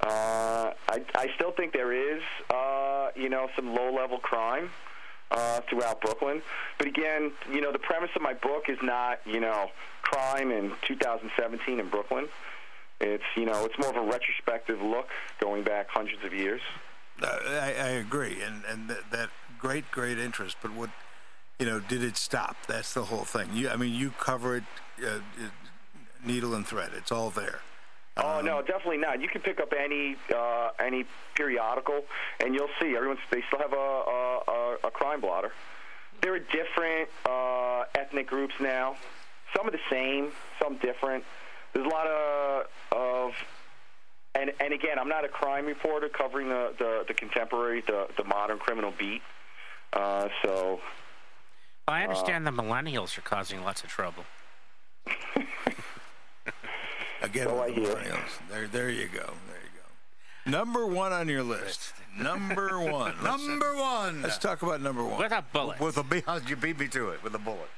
Uh, I I still think there is, uh, you know, some low-level crime uh, throughout Brooklyn. But again, you know, the premise of my book is not, you know, crime in 2017 in Brooklyn. It's you know, it's more of a retrospective look going back hundreds of years. Uh, I, I agree, and and that, great great interest. But what you know, did it stop? That's the whole thing. You, I mean, you cover it, uh, needle and thread. It's all there. Oh no, definitely not. You can pick up any uh, any periodical, and you'll see everyone's. They still have a a, a, crime blotter. There are different uh, ethnic groups now. Some are the same, some different. There's a lot of of and and again, I'm not a crime reporter covering the the, the contemporary, the the modern criminal beat. Uh, so I understand the millennials are causing lots of trouble. Again, So with I the hear. millennials. There, there you go. There you go. Number one on your list. Number one. Let's, Number one. let's talk about number one. With a bullet. With a B, you beat me to it with a bullet.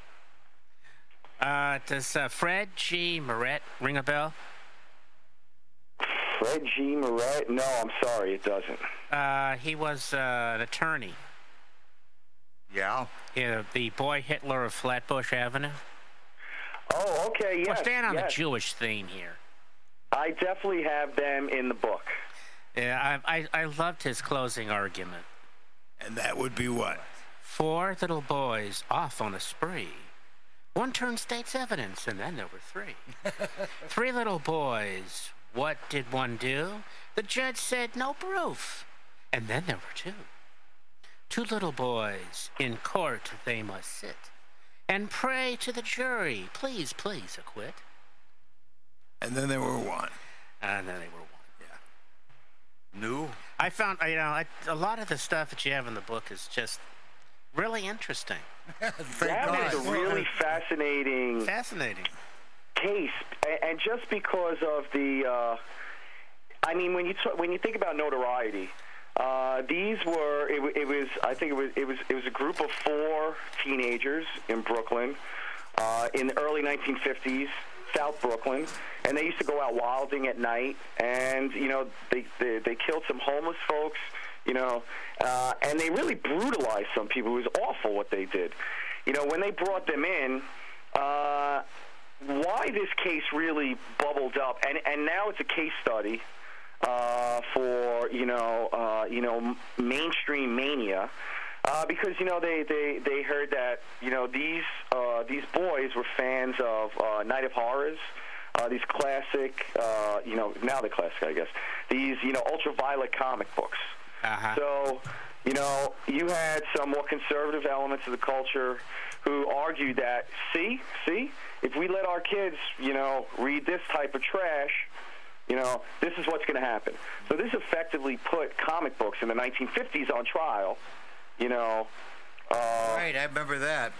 Uh, does uh, Fred G. Moret ring a bell? Fred G. Moret? No, I'm sorry, it doesn't. Uh, he was uh, an attorney. Yeah. Yeah, the boy Hitler of Flatbush Avenue. Oh, okay, yes. We're staying on yes. the Jewish theme here. I definitely have them in the book. Yeah, I, I, I loved his closing argument. And that would be what? Four little boys off on a spree. One turned state's evidence, and then there were three. three little boys. What did one do? The judge said no proof. And then there were two. Two little boys. In court they must sit. And pray to the jury, please, please acquit. And then they were one. And then they were one. Yeah. New. I found, you know, I, a lot of the stuff that you have in the book is just really interesting, Thank That is God. a really fascinating fascinating. case, and just because of the, uh, I mean, when you t- when you think about notoriety, uh, these were it, it was I think it was it was it was a group of four teenagers in Brooklyn uh, in the early 1950s, South Brooklyn, and they used to go out wilding at night, and you know they they, they killed some homeless folks. You know, uh, and they really brutalized some people. It was awful what they did. You know, when they brought them in, uh, why this case really bubbled up, and and now it's a case study uh, for you know uh, you know mainstream mania. Uh, because you know they, they, they heard that you know these uh, these boys were fans of uh, Night of Horrors, uh, these classic uh, you know now they're classic I guess these you know ultraviolet comic books. Uh-huh. So, you know, you had some more conservative elements of the culture who argued that, see, see, if we let our kids, you know, read this type of trash, you know, this is what's going to happen. So this effectively put comic books in the 1950s on trial, you know, uh, Right, I remember that.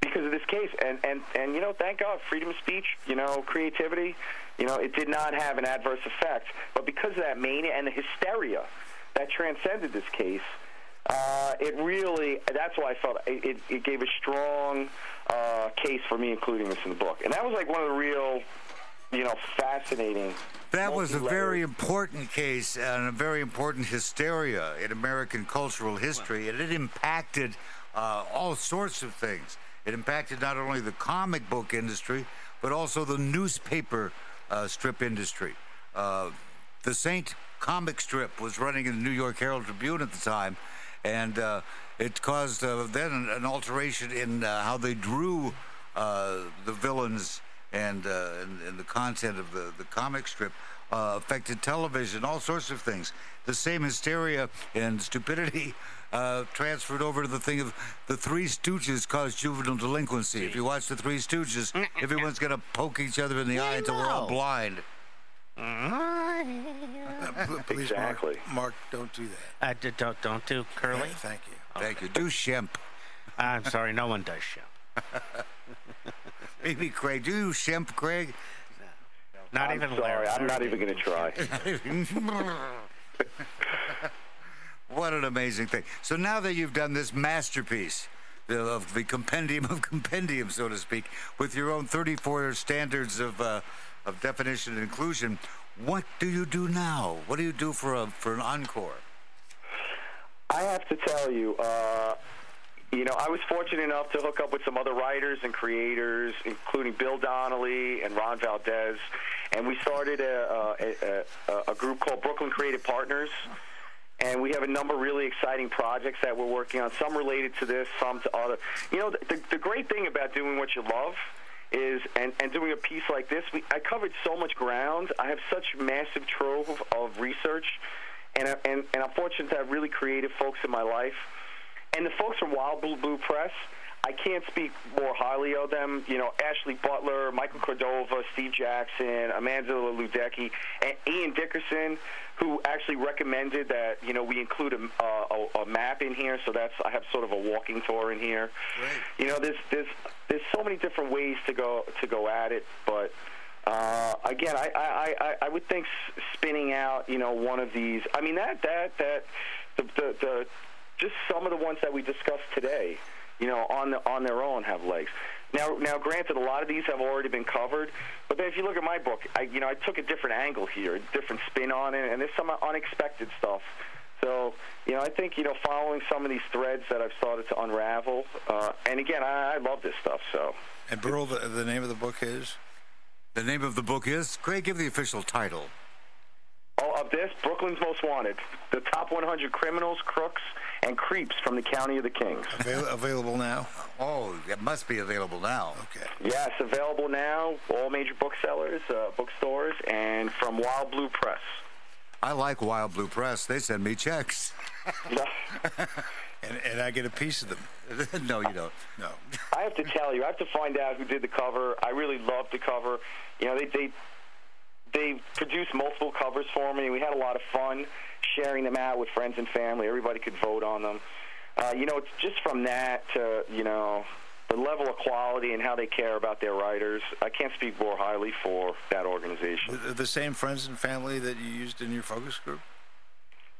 because of this case. And, and, and, you know, thank God, freedom of speech, you know, creativity, you know, it did not have an adverse effect. But because of that mania and the hysteria that transcended this case, uh, it really, that's why I felt it, it, it gave a strong uh, case for me including this in the book. And that was like one of the real you know, fascinating. That was a very important case and a very important hysteria in American cultural history, and it impacted uh, all sorts of things. It impacted not only the comic book industry, but also the newspaper uh, strip industry. Uh, the Saint comic strip was running in the New York Herald Tribune at the time, and uh, it caused uh, then an, alteration in uh, how they drew uh, the villains and, uh, and and the content of the the comic strip. Uh, affected television, all sorts of things. The same hysteria and stupidity uh, transferred over to the thing of the Three Stooges caused juvenile delinquency. If you watch the Three Stooges, everyone's going to poke each other in the eye until we're all blind. Uh, please, Exactly. Mark, Mark, don't do that. Uh, d- don't don't do curly. Thank you. Thank you. Do Shemp. I'm sorry, no one does show. Maybe Craig. Do you Shemp, Craig? Not I'm even sorry, Larry. I'm not even going to try. what an amazing thing. So now that you've done this masterpiece the- of the compendium of compendium, so to speak, with your own 34 standards of, uh, of definition and inclusion, what do you do now? What do you do for, a, for an encore? I have to tell you, uh, you know, I was fortunate enough to hook up with some other writers and creators, including Bill Donnelly and Ron Valdez, and we started a, a, a, a group called Brooklyn Creative Partners. And we have a number of really exciting projects that we're working on. Some related to this, some to other. You know, the, the great thing about doing what you love is, and, and doing a piece like this, we, I covered so much ground. I have such massive trove of, research, and, I- and, and I'm fortunate to have really creative folks in my life. And the folks from Wild Blue Blue Press, I can't speak more highly of them. You know, Ashley Butler, Michael Cordova, Steve Jackson, Amanda Ludecki, and Ian Dickerson, who actually recommended that you know we include a, a, a map in here. So that's I have sort of a walking tour in here. Right. You know, there's there's there's so many different ways to go to go at it, but. Uh, again, I, I, I, I would think spinning out, you know, one of these. I mean, that that that the, the, the just some of the ones that we discussed today, you know, on the, on their own have legs. Now, now, granted, a lot of these have already been covered, but then if you look at my book, I, you know, I took a different angle here, a different spin on it, and there's some unexpected stuff. So, you know, I think you know, following some of these threads that I've started to unravel, uh, and again, I, I love this stuff. So, And Burl, the, the name of the book is? The name of the book is? Craig, give the official title. oh, of this, Brooklyn's Most Wanted: the top 100 criminals, crooks, and creeps from the County of the Kings. Avail- available now? Oh, it must be available now. Okay. Yes, available now, all major booksellers, uh, bookstores, and from Wild Blue Press. I like Wild Blue Press. They send me checks. And, and I get a piece of them. no, you don't. No. I have to tell you, I have to find out who did the cover. I really love the cover. You know, they they they produced multiple covers for me. We had a lot of fun sharing them out with friends and family. Everybody could vote on them. Uh, you know, it's just from that to you know the level of quality and how they care about their writers. I can't speak more highly for that organization. The, the same friends and family that you used in your focus group?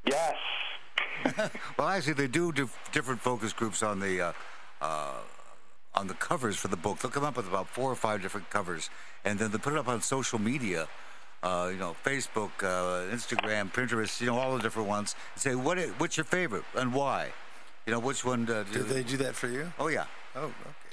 Yes. Well, actually, they do do different focus groups on the uh, uh, on the covers for the book. They'll come up with about four or five different covers, and then they put it up on social media. Uh, you know, Facebook, uh, Instagram, Pinterest. You know, all the different ones. And say what? i- What's your favorite and why? You know, which one? Uh, do Did they do that for you? Oh yeah, Oh, okay,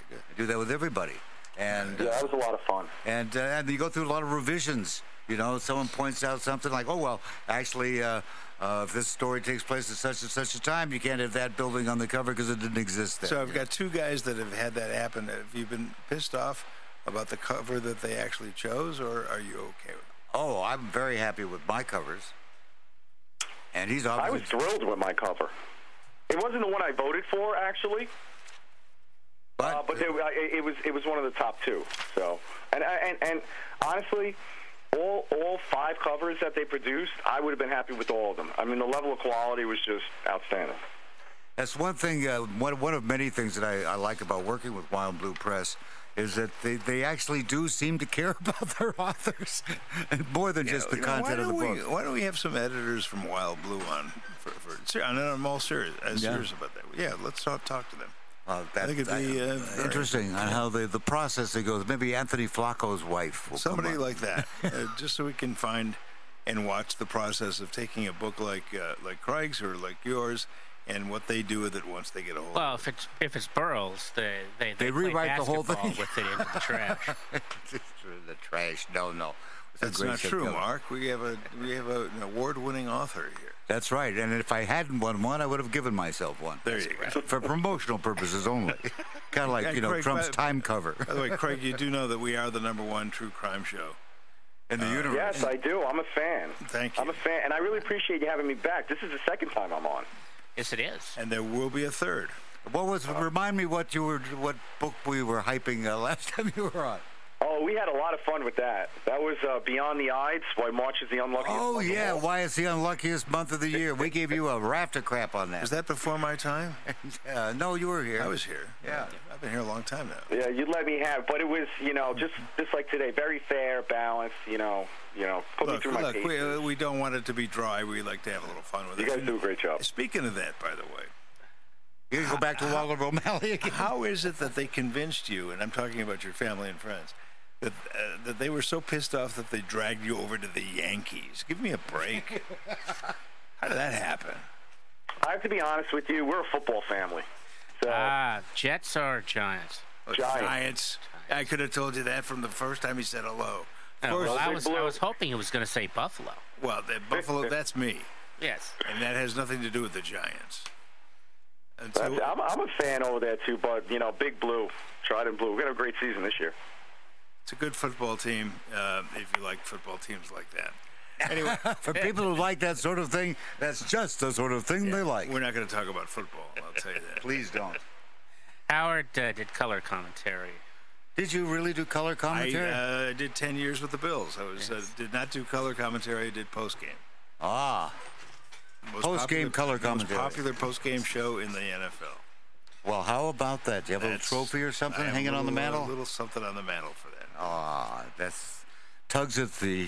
good. I do that with everybody. And Yeah, that was a lot of fun. and uh, and you go through a lot of revisions. You know, someone points out something like, "Oh well, actually, uh, uh, if this story takes place at such and such a time, you can't have that building on the cover because it didn't exist then." So I've got two guys that have had that happen. Have you been pissed off about the cover that they actually chose, or are you okay with it? Oh, I'm very happy with my covers, and he's obviously. I was thrilled with my cover. It wasn't the one I voted for, actually. but, Uh, but they, it was it was one of the top two. So and and and honestly, all all five covers that they produced, I would have been happy with all of them. I mean, the level of quality was just outstanding. That's one thing, uh, one, one of many things that I, I like about working with Wild Blue Press is that they, they actually do seem to care about their authors more than just the You know, content of the don't book. Why don't we have some editors from Wild Blue on? For, for, and I'm all serious, uh, serious about that. Yeah, let's talk, talk to them. Well, that, I think it'd be, uh, very interesting on how the, the process goes. Maybe Anthony Flacco's wife will Somebody like that, uh, just so we can find and watch the process of taking a book like uh, like Craig's or like yours, and what they do with it once they get a hold. Of it. Well, if it's if it's Burls, they they, They play rewrite the whole basketball thing. with it into the trash. the trash. No, no. That's not show. true, Mark. We have a we have a, an award-winning author here. That's right. And if I hadn't won one, I would have given myself one. There you go. For promotional purposes only. kind of like, Yeah, you know, Craig, Trump's by- time cover By the way, Craig, you do know that we are the number one true crime show. in the uh, universe. Yes, I do. I'm a fan. Thank you. I'm a fan, and I really appreciate you having me back. This is the second time I'm on. Yes, it is. And there will be a third. What was? remind me what you were, what book we were hyping uh, last time you were on. Oh, we had a lot of fun with that. That was uh, Beware the Ides, why March is the unluckiest. Oh month of yeah, all. why it's the unluckiest month of the year. We gave you a raft of crap on that. Was that before my time? Uh, no, you were here. I was here. Yeah. I've been here a long time now. Yeah, you let me have, but it was, you know, just just like today, very fair, balanced. You know, you know, put me Look, through my look, we, paces. uh, we don't want it to be dry. We like to have a little fun with it. You it. guys do a great job. Speaking of that, by the way, You go back to Walter O'Malley again. how is it that they convinced you, and I'm talking about your family and friends, that uh, that they were so pissed off that they dragged you over to the Yankees? Give me a break. how did that happen? I have to be honest with you. We're a football family. So Ah, Jets or Giants? Giants. Giants. I could have told you that from the first time he said hello. Of Oh, course, well, I was I was hoping it was going to say Buffalo. well, the Buffalo, that's me. Yes. And that has nothing to do with the Giants. And so, I'm, I'm a fan over there too, but you know, Big Blue, Trident Blue. We're gonna have a great season this year. It's a good football team uh, if you like football teams like that. Anyway, For people who like that sort of thing, that's just the sort of thing they like. we're not going to talk about football. I'll tell you that. Please don't. Howard uh, did color commentary. Did you really do color I commentary? uh, did 10 years with the Bills. I was uh, did not do color commentary. I did post game. ah, Post-game color commentary. Most popular post game show in the NFL. well, how about that? Do you have a little trophy or something I hanging a on the mantle? A little something on the mantle for that. Ah, that's tugs at the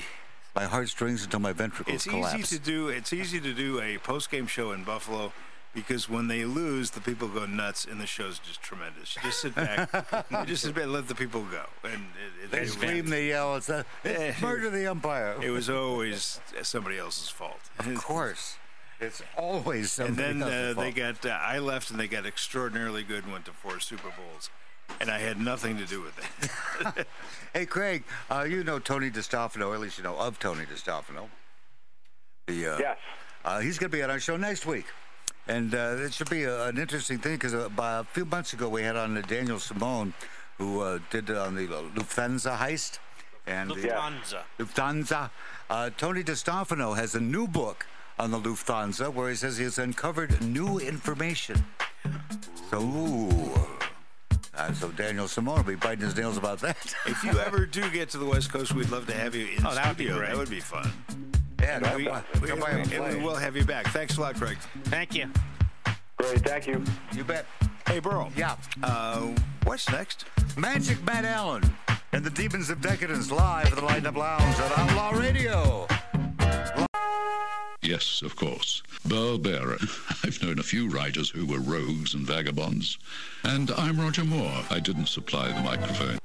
my heartstrings until my ventricles It's collapse. easy to do. It's easy to do a post game show in Buffalo. Because when they lose, the people go nuts, and the show's just tremendous. You just sit back, you just sit back, and let the people go, and it, it, they it- scream, they yell. It's, a, it's murder the umpire. It was always somebody else's fault. of course, it's always And somebody then uh, they got, uh, I left and they got extraordinarily good and went to four Super Bowls. And I had nothing to do with it. Hey, Craig, uh, you know Tony DiStefano, or at least you know of Tony DiStefano. The, uh, Yes. Uh, he's going to be on our show next week. And uh, it should be a, an interesting thing because uh, about a few months ago we had on uh, Daniel Simone, who uh, did on the Lufthansa heist. And the- Lufthansa. Lufthansa. Uh, Tony DiStefano has a new book on the Lufthansa where he says he has uncovered new information. So, ooh. Uh, so Daniel Simone will be biting his nails about that. if you ever do get to the West Coast, we'd love to have you in Oh, that would be studio. great. That would be fun. yeah, come We, by- we- and and we will have you back. Thanks a lot, Craig. Thank you. Great. Thank you. You bet. Hey, Burl. Yeah. Uh, what's next? Magic Matt Allen and the Demons of Decadence live at the Light Up Lounge on Outlaw Radio. Yes, of course. Burl Barer. I've known a few writers who were rogues and vagabonds. And I'm Roger Moore. I didn't supply the microphone.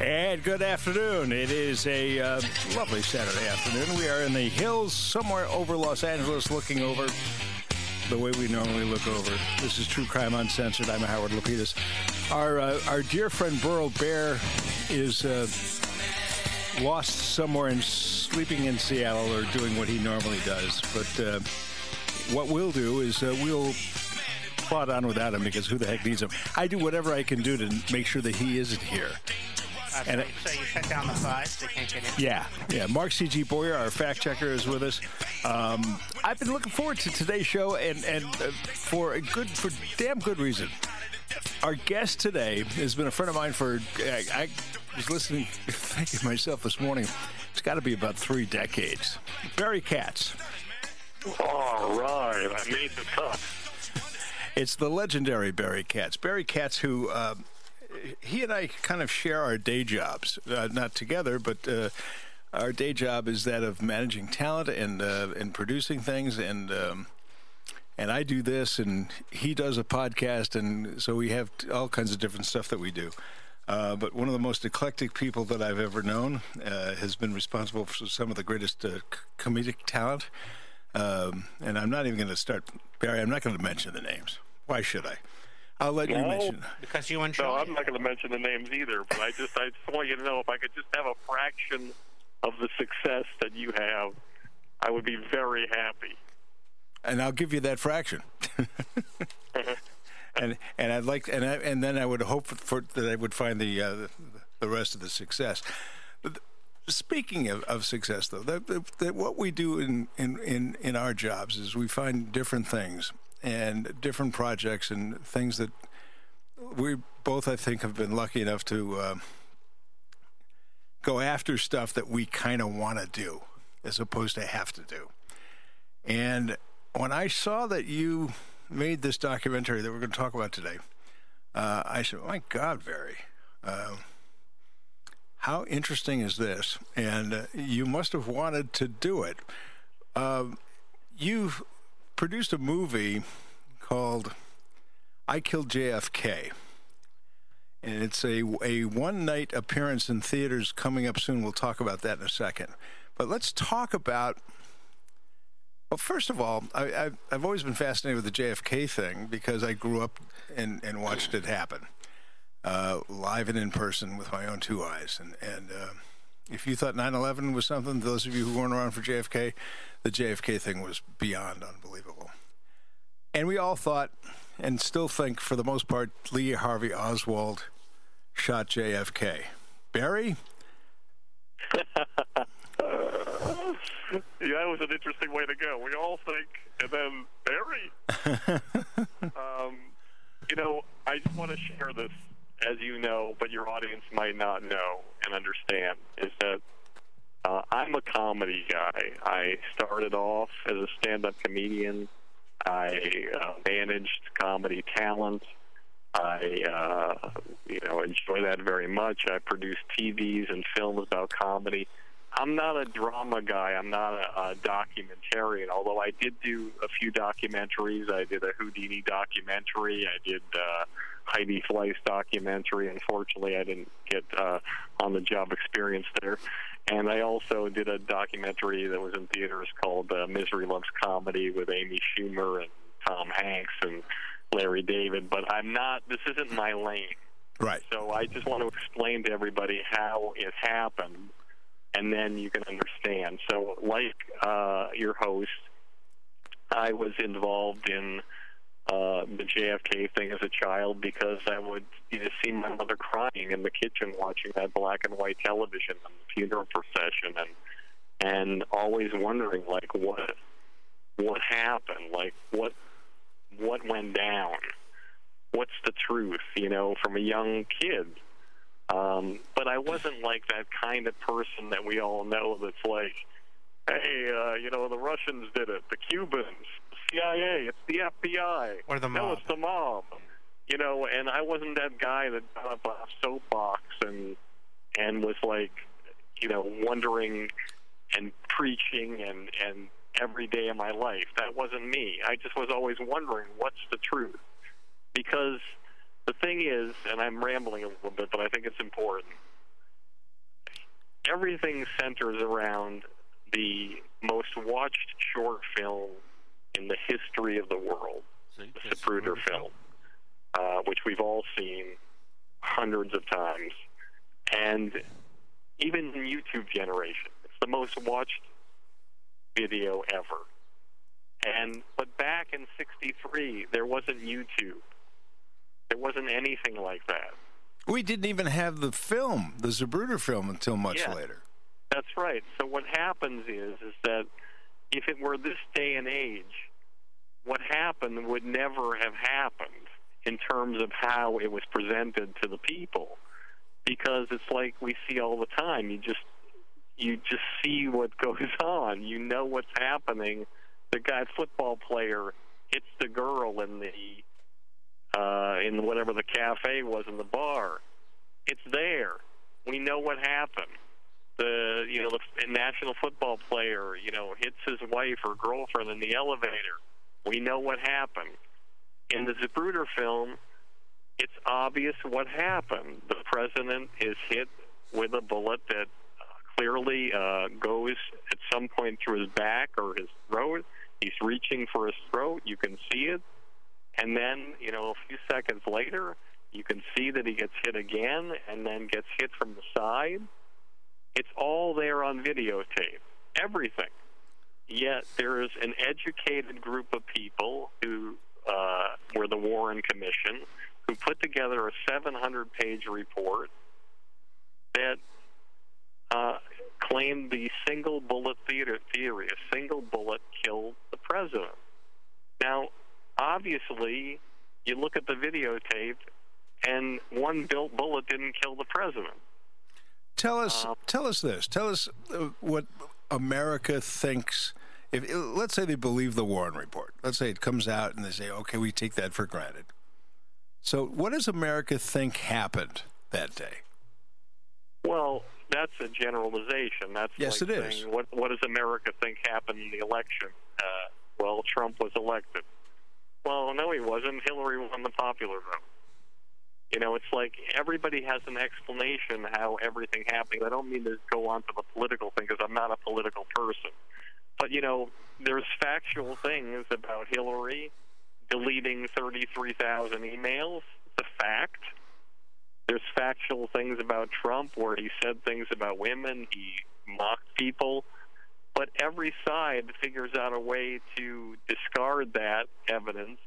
And good afternoon. It is a uh, lovely Saturday afternoon. We are in the hills somewhere over Los Angeles looking over the way we normally look over. This is True Crime Uncensored. I'm Howard Lapidus. Our, uh, our dear friend Burl Barer is uh, lost somewhere and sleeping in Seattle or doing what he normally does. But uh, what we'll do is uh, we'll plod on without him because who the heck needs him? I do whatever I can do to make sure that he isn't here. Uh, And so, so you shut down the five. They can't get in. Yeah, yeah. Mark C.G. Boyer, our fact checker, is with us. Um, I've been looking forward to today's show, and and uh, for a good, for damn good reason. Our guest today has been a friend of mine for. I, I was listening, thinking myself this morning. It's got to be about three decades. Barry Katz. All right, I made the cut. It's the legendary Barry Katz. Barry Katz, who uh, he and I kind of share our day jobs, uh, not together, but uh, our day job is that of managing talent and uh, and producing things. And um, and I do this, and he does a podcast, and so we have t- all kinds of different stuff that we do. Uh, but one of the most eclectic people that I've ever known uh, has been responsible for some of the greatest uh, comedic talent. Um, and I'm not even going to start, Barry. I'm not going to mention the names. Why should I? I'll let you mention. Because you enjoy. No. I'm not going to mention the names either. But I just, I just want you to know if I could just have a fraction of the success that you have, I would be very happy. and I'll give you that fraction. and and I'd like and I, and then I would hope for, that I would find the, uh, the the rest of the success. But speaking of, of success, though, that, that, that what we do in, in, in, in our jobs is we find different things and different projects and things that we both, I think, have been lucky enough to uh, go after stuff that we kind of want to do as opposed to have to do. And when I saw that you made this documentary that we're going to talk about today, uh, I said, "My God, Barry, uh, how interesting is this?" And uh, you must have wanted to do it. Um you've produced a movie called "I Killed JFK." And it's a, a one night appearance in theaters coming up soon. We'll talk about that in a second. But let's talk about well, first of all, I, I've, I've always been fascinated with the JFK thing because I grew up and, and watched it happen uh, live and in person with my own two eyes. And, and uh, if you thought 9 11 was something, those of you who weren't around for JFK, the JFK thing was beyond unbelievable. And we all thought, and still think for the most part, Lee Harvey Oswald shot JFK. Barry? Yeah, that was an interesting way to go. We all think, and then Barry. um, you know, I just want to share this, as you know, but your audience might not know and understand, is that uh, I'm a comedy guy. I started off as a stand-up comedian. I uh, managed comedy talent. I, uh, you know, enjoy that very much. I produce TVs and films about comedy. I'm not a drama guy. I'm not a, a documentarian. Although I did do a few documentaries. I did a Houdini documentary. I did uh, Heidi Fleiss documentary. Unfortunately, I didn't get uh, on-the-job experience there. And I also did a documentary that was in theaters called uh, Misery Loves Comedy with Amy Schumer and Tom Hanks and Larry David. But I'm not. This isn't my lane. Right. So I just want to explain to everybody how it happened, and then you can understand. So, like uh, your host, I was involved in uh, the JFK thing as a child because I would you know, see my mother crying in the kitchen watching that black and white television and the funeral procession, and and always wondering like what what happened, like what what went down what's the truth, you know, from a young kid. Um, but I wasn't like that kind of person that we all know that's like, hey, uh, you know, the Russians did it, the Cubans, the CIA, it's the FBI, Or the no, mob. it's the mob. You know, and I wasn't that guy that got up on a soapbox and and was like, you know, wondering and preaching and and every day of my life. That wasn't me. I just was always wondering what's the truth because the thing is, and I'm rambling a little bit, but I think it's important. Everything centers around the most watched short film in the history of the world, the Zapruder film, uh, which we've all seen hundreds of times, and even in YouTube generation, it's the most watched video ever. And but back in '63, there wasn't YouTube. There wasn't anything like that. We didn't even have the film, the Zapruder film, until much Yeah. later. That's right. So what happens is is that if it were this day and age, what happened would never have happened in terms of how it was presented to the people. Because it's like we see all the time. You just you just see what goes on. You know what's happening. The guy football player hits the girl in the uh, in whatever the cafe was in the bar. It's there. We know what happened. The you know the national football player you know hits his wife or girlfriend in the elevator. We know what happened. In the Zapruder film, it's obvious what happened. The president is hit with a bullet that uh, clearly uh, goes at some point through his back or his throat. He's reaching for his throat. You can see it. And then, you know, a few seconds later, you can see that he gets hit again and then gets hit from the side. It's all there on videotape. Everything. Yet there is an educated group of people who uh, were the Warren Commission who put together a 700 page report that uh, claimed the single bullet theater theory. A single bullet killed the president. Now, obviously, you look at the videotape, and one built bullet didn't kill the president. Tell us, tell us this. Tell us uh, what America thinks. If let's say they believe the Warren report, let's say it comes out and they say, "Okay, we take that for granted." So, what does America think happened that day? Well, that's a generalization. That's Yes, like it is. saying, What What does America think happened in the election? Uh, well, Trump was elected. Well, no, he wasn't. Hillary won the popular vote. You know, it's like everybody has an explanation how everything happened. I don't mean to go on to the political thing because I'm not a political person. But, you know, there's factual things about Hillary deleting 33,000 emails. It's a fact. There's factual things about Trump where he said things about women, he mocked people. But every side figures out a way to discard that evidence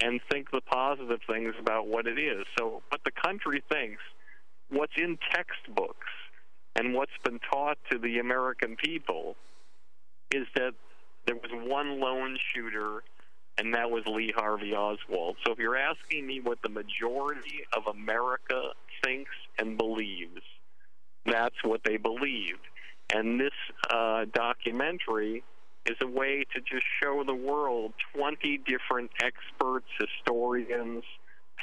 and think the positive things about what it is. So, what the country thinks, what's in textbooks, and what's been taught to the American people is that there was one lone shooter, and that was Lee Harvey Oswald. So, if you're asking me what the majority of America thinks and believes, that's what they believed. And this uh, documentary is a way to just show the world 20 different experts, historians,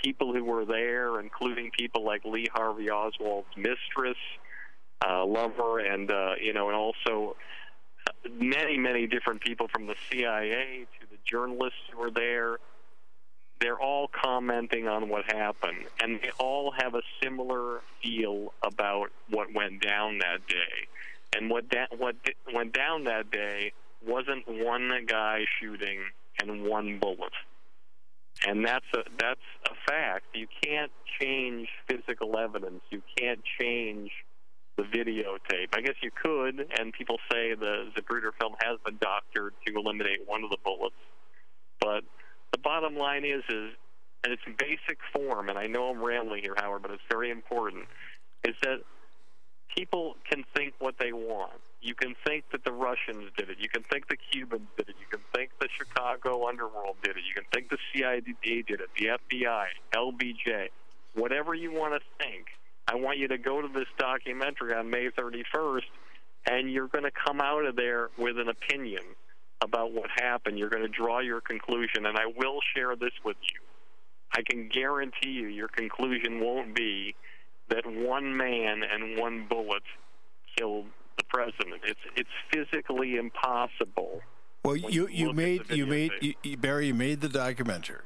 people who were there, including people like Lee Harvey Oswald's mistress, uh, lover, and uh, you know, and also many, many different people from the CIA to the journalists who were there. They're all commenting on what happened, and they all have a similar feel about what went down that day. And what da- what went down that day wasn't one guy shooting and one bullet. And that's a that's a fact. You can't change physical evidence. You can't change the videotape. I guess you could, and people say the Zapruder film has been doctored to eliminate one of the bullets. But the bottom line is, is, and it's basic form, and I know I'm rambling here, Howard, but it's very important, is that people can think what they want. You can think that the Russians did it. You can think the Cubans did it. You can think the Chicago underworld did it. You can think the CIA did it, the FBI, LBJ, whatever you want to think. I want you to go to this documentary on May 31st, and you're going to come out of there with an opinion about what happened. You're going to draw your conclusion, and I will share this with you. I can guarantee you your conclusion won't be that one man and one bullet killed the president. It's it's physically impossible. Well, you you made you made you, you- Barry. You made the documentary.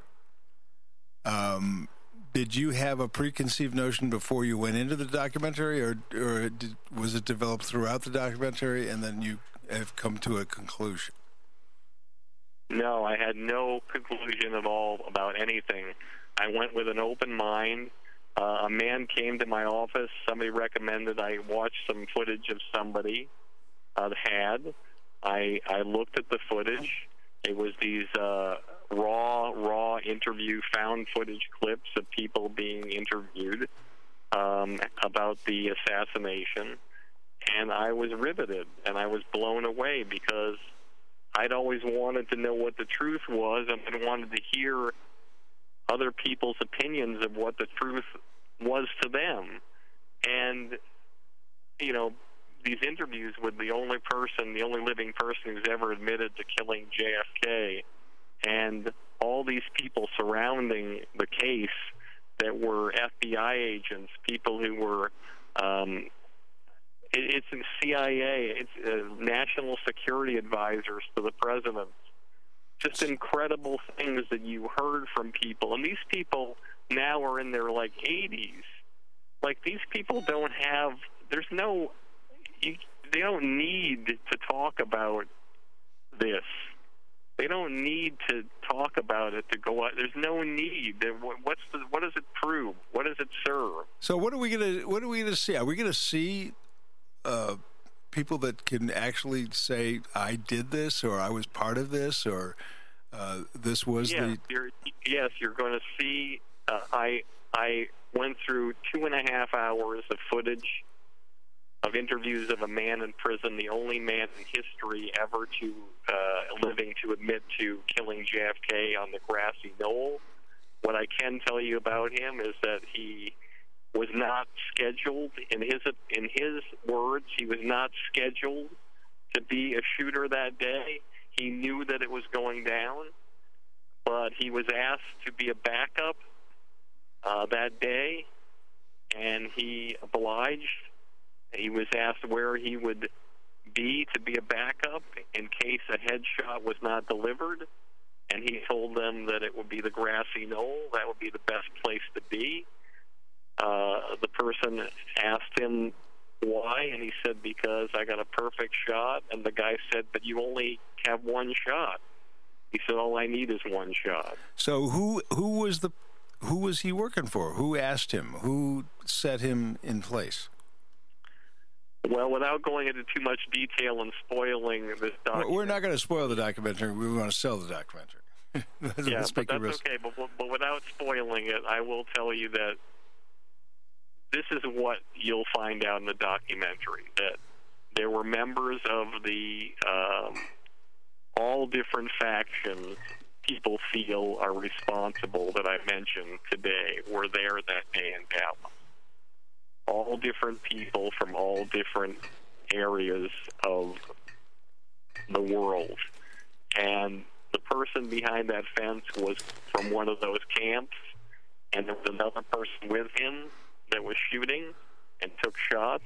Um, did you have a preconceived notion before you went into the documentary, or or did, was it developed throughout the documentary, and then you have come to a conclusion? No, I had no conclusion at all about anything. I went with an open mind. Uh, a man came to my office. Somebody recommended I watch some footage of somebody uh, had. I I looked at the footage. It was these uh, raw, raw interview, found footage clips of people being interviewed um, about the assassination, and I was riveted and I was blown away because I'd always wanted to know what the truth was and wanted to hear other people's opinions of what the truth was to them. And, you know, these interviews with the only person, the only living person who's ever admitted to killing JFK, and all these people surrounding the case that were FBI agents, people who were um, it, it's in CIA, it's uh, national security advisors to the president, just incredible things that you heard from people. And these people now are in their like 80s. Like these people don't have. There's no. You, they don't need to talk about this. They don't need to talk about it to go out. There's no need. What's the, what does it prove? What does it serve? So what are we gonna what are we gonna see? Are we gonna see uh, people that can actually say I did this or I was part of this or uh, this was yes, the you're, yes, you're going to see. Uh, I I went through two and a half hours of footage of interviews of a man in prison, the only man in history ever to uh, living to admit to killing JFK on the grassy knoll. What I can tell you about him is that he was not scheduled. In his in his words he was not scheduled to be a shooter that day. He knew that it was going down but he was asked to be a backup uh, that day and he obliged. He was asked where he would be to be a backup in case a headshot was not delivered and he told them that it would be the grassy knoll. That would be the best place to be uh, the person asked him why, and he said, because I got a perfect shot. And the guy said, but you only have one shot. He said, all I need is one shot. So who who was the who was he working for? Who asked him? Who set him in place? Well, without going into too much detail and spoiling this documentary. We're not going to spoil the documentary. We want to sell the documentary. yeah, but that's okay. But, but without spoiling it, I will tell you that this is what you'll find out in the documentary that there were members of the um, all different factions people feel are responsible that I mentioned today were there that day in Dallas. All different people from all different areas of the world. And the person behind that fence was from one of those camps, and there was another person with him that was shooting and took shots.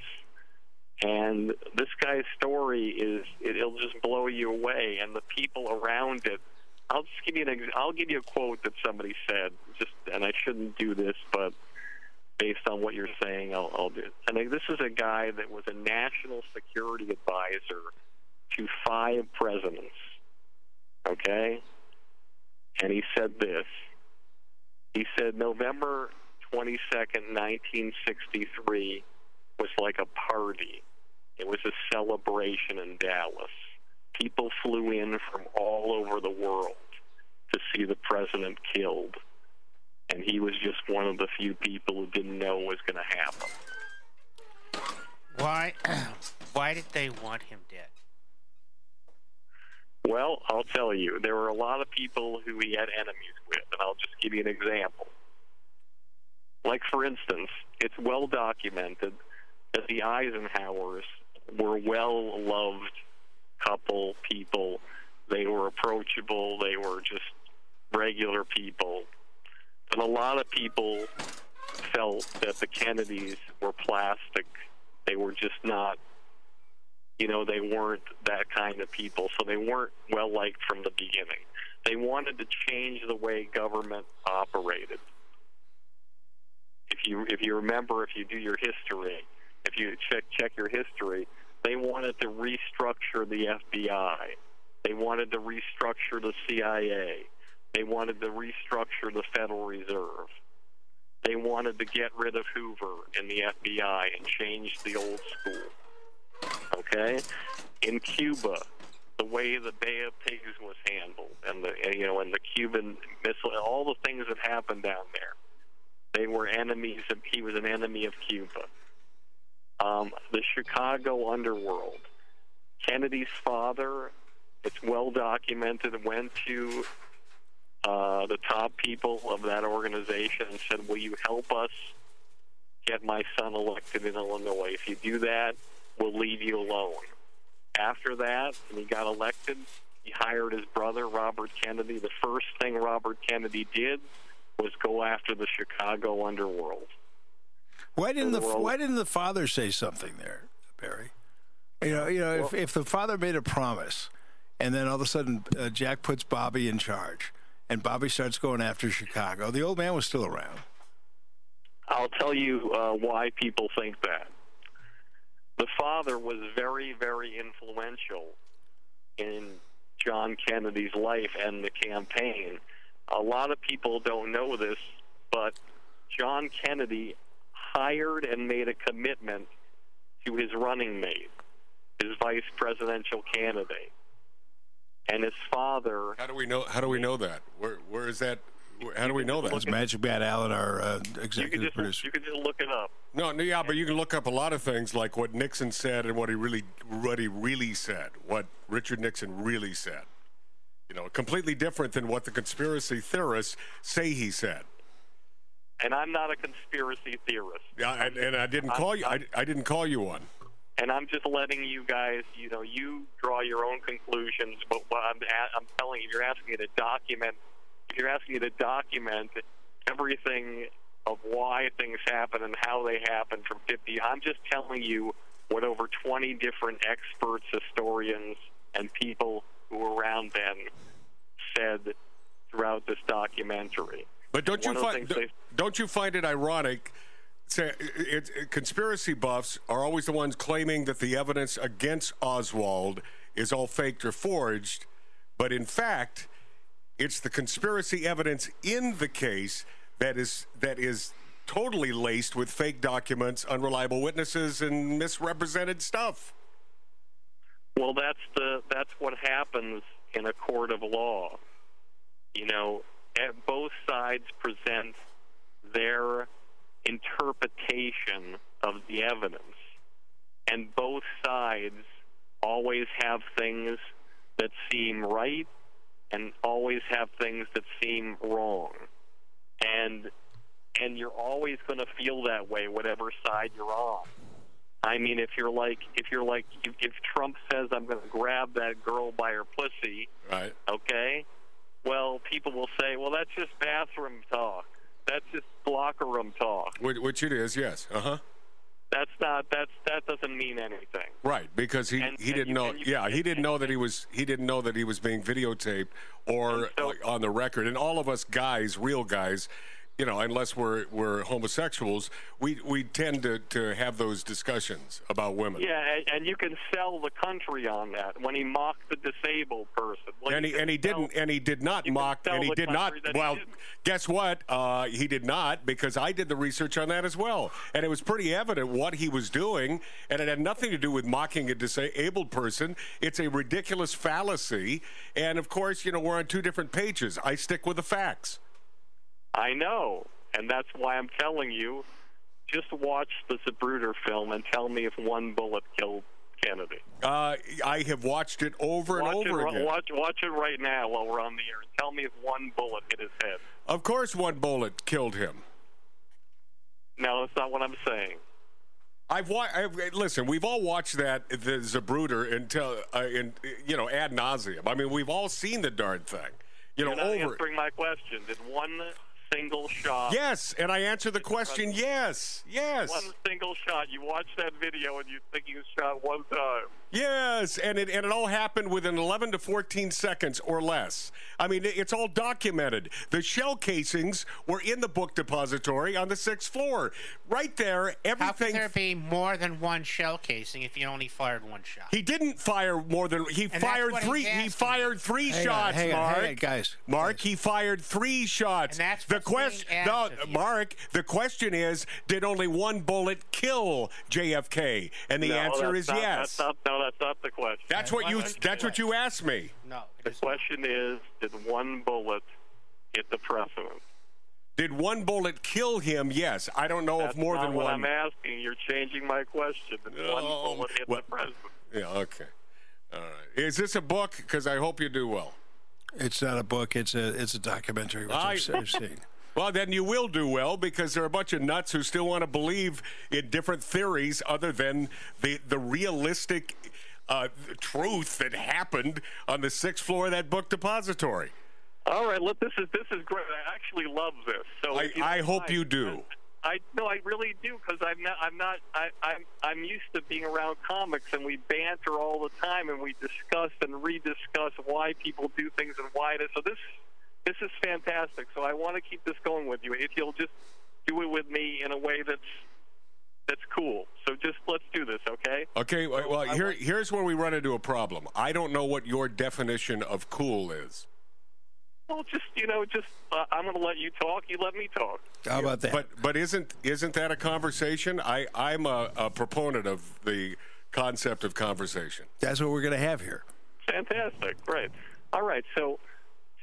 And this guy's story is it, will just blow you away, and the people around it. I'll just give you an. I'll give you a quote that somebody said. Just and I shouldn't do this, but based on what you're saying, I'll, I'll do it. And this is a guy that was a national security advisor to five presidents. Okay, and he said this. He said November 22nd, 1963 was like a party. It was a celebration in Dallas. People flew in from all over the world to see the president killed. And he was just one of the few people who didn't know what was going to happen. Why, why did they want him dead? Well, I'll tell you. There were a lot of people who he had enemies with, and I'll just give you an example. Like, for instance, it's well documented that the Eisenhowers were well loved couple people. They were approachable, they were just regular people. And a lot of people felt that the Kennedys were plastic. They were just not, you know, they weren't that kind of people. So they weren't well liked from the beginning. They wanted to change the way government operated if you if you remember, if you do your history, if you check check your history, they wanted to restructure the FBI. They wanted to restructure the CIA. They wanted to restructure the Federal Reserve. They wanted to get rid of Hoover and the FBI and change the old school. Okay? In Cuba, the way the Bay of Pigs was handled and the you know and the Cuban missile all the things that happened down there they were enemies. Of, he was an enemy of Cuba. Um, the Chicago underworld. Kennedy's father, it's well documented, went to uh, the top people of that organization and said, Will you help us get my son elected in Illinois? If you do that, we'll leave you alone. After that, when he got elected, he hired his brother, Robert Kennedy. The first thing Robert Kennedy did was go after the Chicago underworld. Why didn't the, the Why didn't the father say something there, Barry? You know, you know, well, if, if the father made a promise, And then all of a sudden, uh, Jack puts Bobby in charge, and Bobby starts going after Chicago. The old man was still around. I'll tell you uh, why people think that. The father was very, very influential in John Kennedy's life and the campaign. A lot of people don't know this, but John Kennedy hired and made a commitment to his running mate, his vice presidential candidate. And his father How do we know? How do we know that? Where where is that? Where, how do we know that? It's Magic Matt Allen, our uh, you executive just producer. you can just look it up. No, no, yeah, but you can look up a lot of things like what Nixon said and what he really, what he really said, what Richard Nixon really said. You know, completely different than what the conspiracy theorists say he said. And I'm not a conspiracy theorist. Yeah, and, and I didn't call you. I, I didn't call you one. and I'm just letting you guys, you know, you draw your own conclusions. But what I'm, I'm telling you, you're asking me to document. If you're asking me to document everything of why things happen and how they happen from 50, I'm just telling you what over 20 different experts, historians, and people who were around then said throughout this documentary. But don't you find things don't you find it ironic? Say, it, it, conspiracy buffs are always the ones claiming that the evidence against Oswald is all faked or forged, but in fact, it's the conspiracy evidence in the case that is that is totally laced with fake documents, unreliable witnesses, and misrepresented stuff. Well, that's the that's what happens in a court of law. You know, at both sides present their interpretation of the evidence, and both sides always have things that seem right and always have things that seem wrong. And and you're always going to feel that way whatever side you're on. I mean, if you're like, if you're like, if, if Trump says I'm going to grab that girl by her pussy, Right. okay? Well, people will say, well, that's just bathroom talk. That's just locker room talk. Which, it is, yes. Uh huh. That's not. That's that doesn't mean anything. Right, because he, And- he didn't you- know. you- yeah, he didn't know that he was he didn't know that he was being videotaped or so- like, on the record. And all of us guys, real guys, you know, unless we're we're homosexuals, we we tend to to have those discussions about women. Yeah, and, and you can sell the country on that. When he mocked the disabled person, and he and he sell- didn't and he did not mock and he did not country that he well guess what? Uh, he did not because i did the research on that as well. And it was pretty evident what he was doing and it had nothing to do with mocking a disabled person. It's a ridiculous fallacy. And of course you know we're on two different pages. I stick with the facts I know, and that's why I'm telling you. Just watch the Zapruder film and tell me if one bullet killed Kennedy. uh, i have watched it over watch and over it, again Watch, watch it right now while we're on the air. Tell me if one bullet hit his head. of course one bullet killed him No, that's not what I'm saying. I've watched. Listen, we've all watched that the Zapruder until uh, in you know ad nauseum. I mean, we've all seen the darn thing. You know, You're not over. answering my question. Did one single shot? Yes, and I answer the question. Yes, yes, One single shot. You watch that video and you think you shot one time. Yes, and it and it all happened within 11 to 14 seconds or less. I mean, it's all documented. The shell casings were in the book depository on the sixth floor, right there. Everything. How can Everything. there be more than one shell casing if you only fired one shot? He didn't fire more than he that's fired three. He asking. fired three Hang on, shots, hang on, Mark. hang on, guys. Mark, he fired three shots. And that's the question. No, asked of you. Mark. The question is, did only one bullet kill JFK? And the no, answer is not, yes. That's not, no, that's not the question. That's what you. That's That's what you asked me. No. The question is, did one bullet hit the president? Did one bullet kill him? Yes. I don't know That's if more not than what one. I'm asking. You're changing my question. Did one Oh, bullet hit well- the president? Yeah. Okay. All right. Is this a book? Because I hope you do well. It's not a book. It's a it's a documentary, which I- I've, I've seen. Well, then you will do well because there are a bunch of nuts who still want to believe in different theories other than the the realistic uh, truth that happened on the sixth floor of that book depository. All right, look, this is this is great. I actually love this. So I- I hope mind, you do. I I no, I really do because I'm not. I'm not. I, I'm. I'm used to being around comics, and we banter all the time, and we discuss and rediscuss why people do things and why it is. So this, this is fantastic. So I want to keep this going with you. If you'll just do it with me in a way that's that's cool. So just let's do this, okay? Okay. Well, well, here, here's where we run into a problem. I don't know what your definition of cool is. Well, just you know, just uh, I'm going to let you talk. You let me talk. How about that? But but isn't isn't that a conversation? I I'm a, a proponent of the concept of conversation. That's what we're going to have here. Fantastic. Great. All right. So,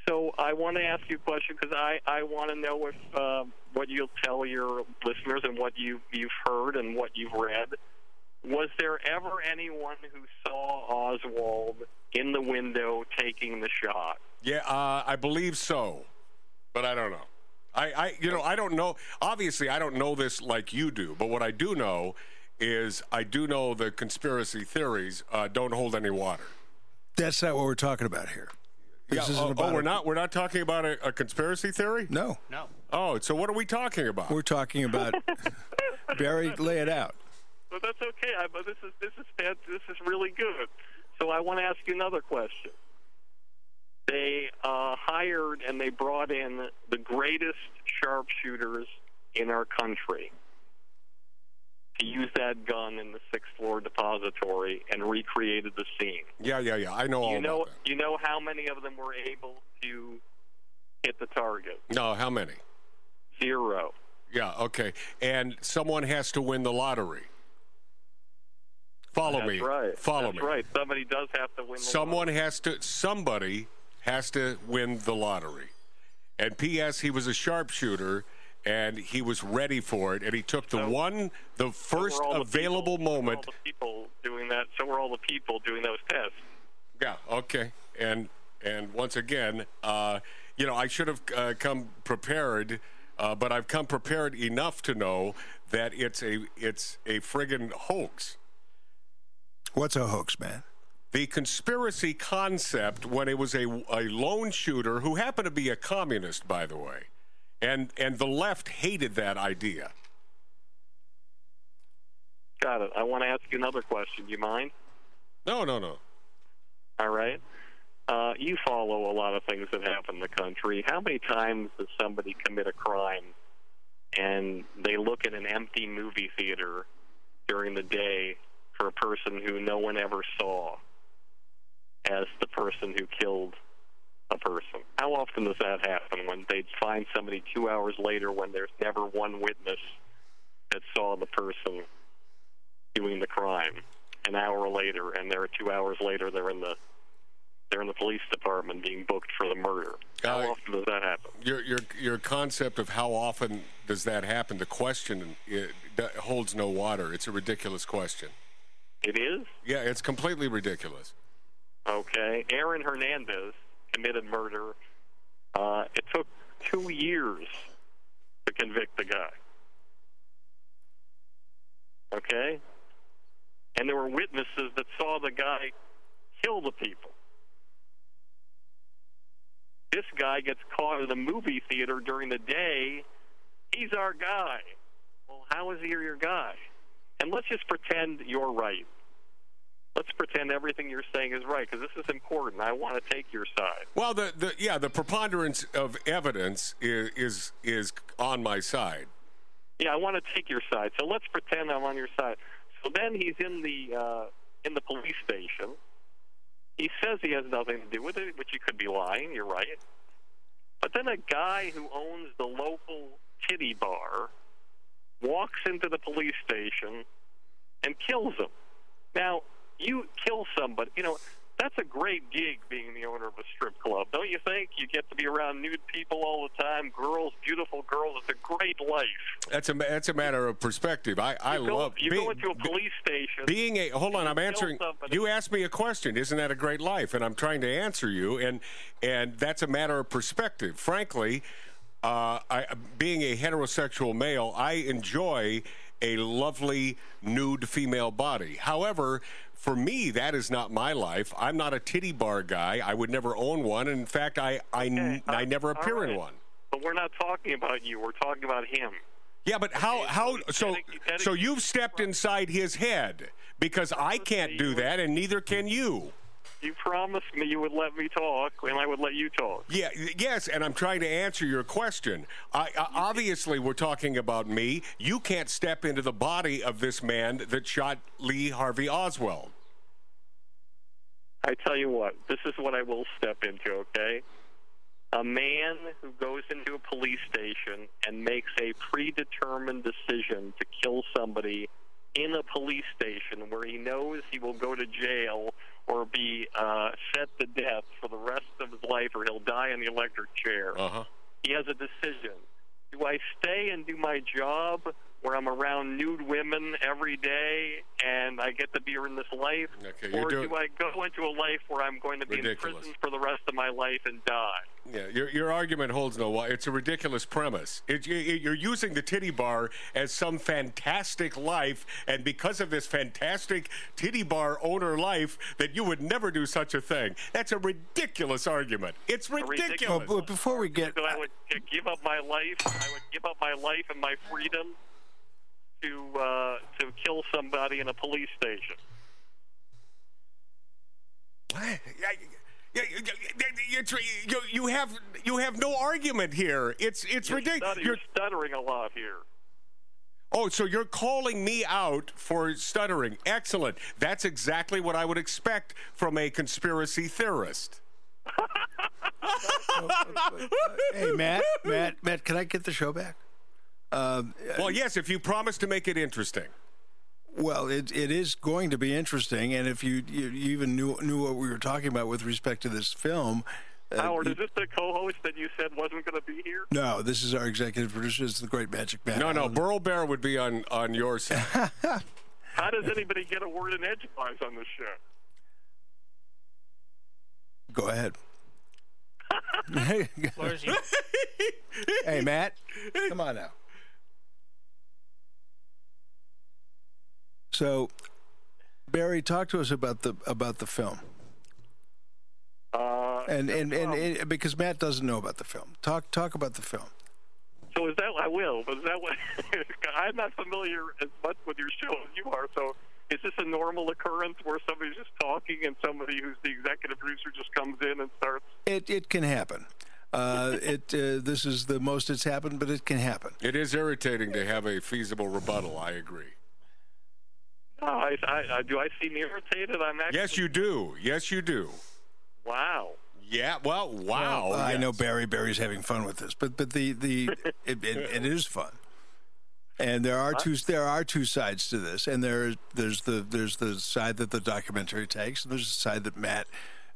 so I want to ask you a question because I, I want to know if uh, what you'll tell your listeners and what you you've heard and what you've read. Was there ever anyone who saw Oswald in the window taking the shot? Yeah, uh, I believe so, but I don't know. I, I you know I don't know. Obviously, I don't know this like you do. But what I do know is I do know the conspiracy theories uh, don't hold any water. That's not what we're talking about here. This Yeah, isn't oh, about oh, we're a- not. We're not talking about a, a conspiracy theory. No, No. Oh, so what are we talking about? we're talking about Barry. Lay it out. But that's okay. I, but this is this is this is really good. So I want to ask you another question. They uh, hired and they brought in the greatest sharpshooters in our country to use that gun in the sixth floor depository and recreated the scene. yeah, yeah, yeah. I know all you know, about that. you know how many of them were able to hit the target? No, how many? Zero. Yeah, okay. And someone has to win the lottery. Follow That's me. right. Follow That's me. right. Somebody does have to win. The Someone has to. Somebody has to win the lottery. And P.S. He was a sharpshooter, and he was ready for it, and he took the So- one, the first were all the available people, so were moment. All the people doing that. So were all the people doing those tests. Yeah. Okay. And and once again, uh, you know, I should have uh, come prepared, uh, but I've come prepared enough to know that it's a it's a friggin' hoax. What's a hoax, man? The conspiracy concept when it was a, a lone shooter who happened to be a communist, by the way, and and the left hated that idea. Got it. I want to ask you another question. Do you mind? No, no, no. All right. Uh, you follow a lot of things that happen in the country. How many times does somebody commit a crime and they look at an empty movie theater during the day for a person who no one ever saw as the person who killed a person? How often does that happen when they find somebody two hours later when there's never one witness that saw the person doing the crime? An hour later, and they're two hours later, they're in the they're in the police department being booked for the murder. How Uh, often does that happen? Your your your concept of how often does that happen? The question it, that holds no water. It's a ridiculous question. It is Yeah, it's completely ridiculous. okay. Aaron Hernandez committed murder. Uh, it took two years to convict the guy. Okay, and there were witnesses that saw the guy kill the people. This guy gets caught in a movie theater during the day. He's our guy. Well, how is he your guy? And let's just pretend you're right. Let's pretend everything you're saying is right because this is important. I want to take your side. Well, the, the yeah, the preponderance of evidence is, is is on my side. Yeah, I want to take your side. So let's pretend I'm on your side. So then he's in the uh, in the police station. He says he has nothing to do with it, which he could be lying. You're right. But then a guy who owns the local titty bar walks into the police station and kills him. Now, you kill somebody, you know, that's a great gig being the owner of a strip club, don't you think? You get to be around nude people all the time, girls, beautiful girls. It's a great life. That's a that's a matter of perspective. I I you go, love you being- go into a police station. being a hold on. I'm answering. somebody. You asked me a question. Isn't that a great life? And I'm trying to answer you. And and that's a matter of perspective. Frankly, uh, I, being a heterosexual male, I enjoy a lovely nude female body. However, for me, that is not my life. I'm not a titty bar guy. I would never own one. In fact, I I, Okay, I all- never appear in one. But we're not talking about you. We're talking about him. Yeah, but how how so gotta- you gotta- so you've stepped inside his head because I can't do that and neither can you. You promised me you would let me talk, and I would let you talk. Yeah, yes, and I'm trying to answer your question. I, I, obviously, we're talking about me. You can't step into the body of this man that shot Lee Harvey Oswald. I tell you what, this is what I will step into, okay? A man who goes into a police station and makes a predetermined decision to kill somebody in a police station where he knows he will go to jail or be uh, set to death for the rest of his life or he'll die in the electric chair. Uh huh. He has a decision. Do I stay and do my job where I'm around nude women every day and I get to be in this life? Okay, or doing- do I go into a life where I'm going to be Ridiculous. in prison for the rest of my life and die? Yeah, your, your argument holds no water. It's a ridiculous premise. It, you- you're using the titty bar as some fantastic life, and because of this fantastic titty bar owner life, that you would never do such a thing. That's a ridiculous argument. It's ridiculous. ridiculous- Well, before we get, So I would give up my life. I would give up my life and my freedom to uh, to kill somebody in a police station. You, you have you have no argument here. It's it's You're, ridiculous. stutter- you're stuttering a lot here. Oh, so you're calling me out for stuttering. Excellent. That's exactly what I would expect from a conspiracy theorist. hey, Matt, Matt, Matt, can I get the show back? Um, Well, yes, if you promise to make it interesting. Well, it, it is going to be interesting, and if you, you you even knew knew what we were talking about with respect to this film, uh, Howard, you- is this the co-host that you said wasn't going to be here? no, this is our executive producer. It's the great Magic Man. No, no, Allen. Burl Barer would be on on your side. How does anybody get a word in edgewise on this show? Go ahead. Where's hey, Matt, come on now. So, Barry, talk to us about the about the film, Uh, and and, and, um, and because Matt doesn't know about the film. Talk talk about the film. So is that I will, but is that what I'm not familiar as much with your show as you are. So is this a normal occurrence where somebody's just talking and somebody who's the executive producer just comes in and starts? It it can happen. Uh, it uh, this is the most it's happened, but it can happen. It is irritating to have a feasible rebuttal. I agree. No, I, I, I do. I seem irritated. I'm actually. Yes, you do. Yes, you do. Wow. Yeah. Well, wow. Well, I know. Barry Barry's having fun with this, but but the the it, it, it is fun. And there are two there are two sides to this, and there there's the there's the side that the documentary takes, and there's the side that Matt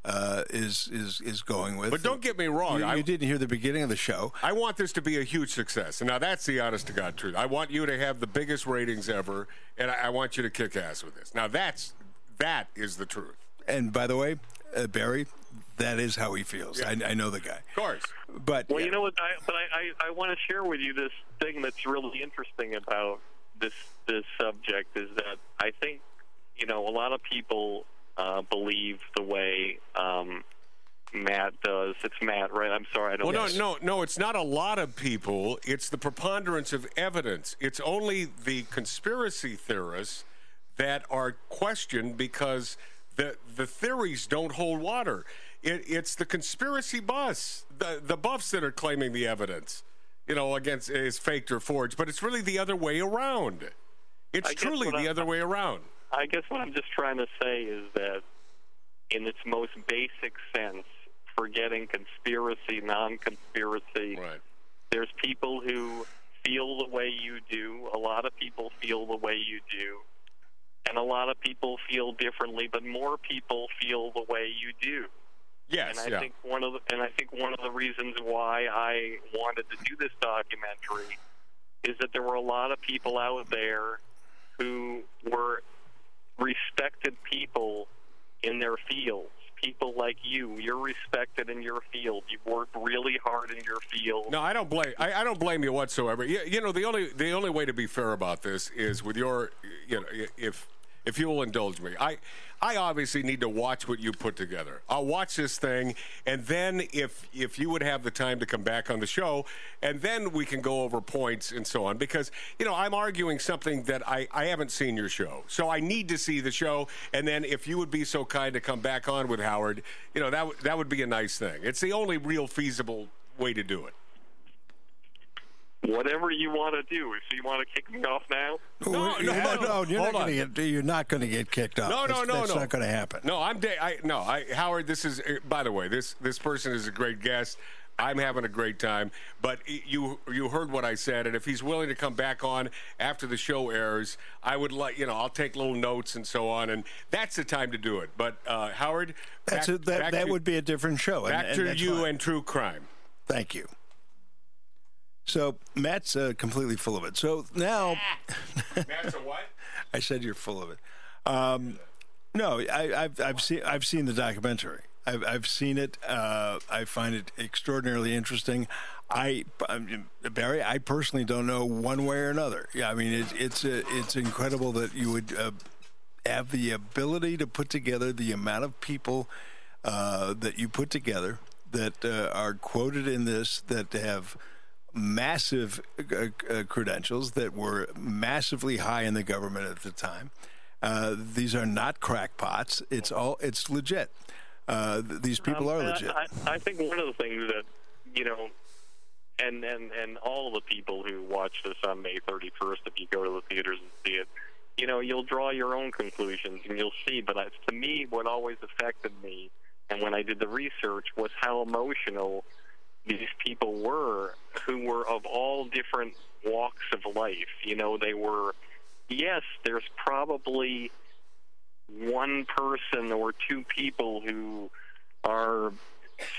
uh, is is is going with. But don't get me wrong. You, I, you didn't hear the beginning of the show. I want this to be a huge success. And now that's the honest to God truth. I want you to have the biggest ratings ever, and I, I want you to kick ass with this. Now that's that is the truth. And by the way, uh, Barry, that is how he feels. I, I know the guy. Of course. But Well, you know what? I, but I, I, I want to share with you this thing that's really interesting about this this subject is that I think you know a lot of people uh, believe the way um, Matt does. It's Matt, right? I'm sorry, I don't. Well, no, no, no. It's not a lot of people. It's the preponderance of evidence. It's only the conspiracy theorists that are questioned because the the theories don't hold water. It, it's the conspiracy bus, the the buffs that are claiming the evidence, you know, against is faked or forged. But it's really the other way around. It's truly the I- other way around. I guess what I'm just trying to say is that, in its most basic sense, forgetting conspiracy, non-conspiracy, Right. there's people who feel the way you do. A lot of people feel the way you do. And a lot of people feel differently, but more people feel the way you do. Yes. and I yeah. think one of the, and I think one of the reasons why I wanted to do this documentary is that there were a lot of people out there who were respected people in their fields. People like you, you're respected in your field. You've worked really hard in your field. No, I don't blame. I, I don't blame you whatsoever. You, you know, the only the only way to be fair about this is with your, you know, if if you will indulge me. I I obviously need to watch what you put together. I'll watch this thing, and then if if you would have the time to come back on the show, and then we can go over points and so on. Because you know I'm arguing something that I I haven't seen your show, so I need to see the show. And then if you would be so kind to come back on with Howard, you know that that would be a nice thing. It's the only real feasible way to do it. Whatever you want to do. So you want to kick me off now? No, no, Yeah, no, no, you're hold not on. going to get. You're not going to get kicked off. No, no, That's- no, that's no. not going to happen. No, I'm. Da- I no, I Howard. This is. uh, By the way, this this person is a great guest. I'm having a great time. But you you heard what I said, and if he's willing to come back on after the show airs, I would like you know I'll take little notes and so on, and that's the time to do it. But uh, Howard, That's back, a, that. That to, would be a different show. and- back and to you fine. and true crime. Thank you. So Matt's uh, completely full of it. So now, Matt's a what? I said you're full of it. Um, no, I, I've I've seen I've seen the documentary. I've I've seen it. Uh, I find it extraordinarily interesting. I I'm- Barry, I personally don't know one way or another. Yeah, I mean it, it's uh, it's incredible that you would uh, have the ability to put together the amount of people uh, that you put together that uh, are quoted in this that have massive uh, uh, credentials that were massively high in the government at the time. Uh, these are not crackpots. It's all it's legit. Uh, th- these people Um, are legit. I, I think one of the things that you know, and and and all the people who watch this on May 31st, if you go to the theaters and see it, you know, you'll draw your own conclusions and you'll see. But I, to me, what always affected me, and when I did the research, was how emotional these people were, who were of all different walks of life. You know, they were. Yes, there's probably one person or two people who are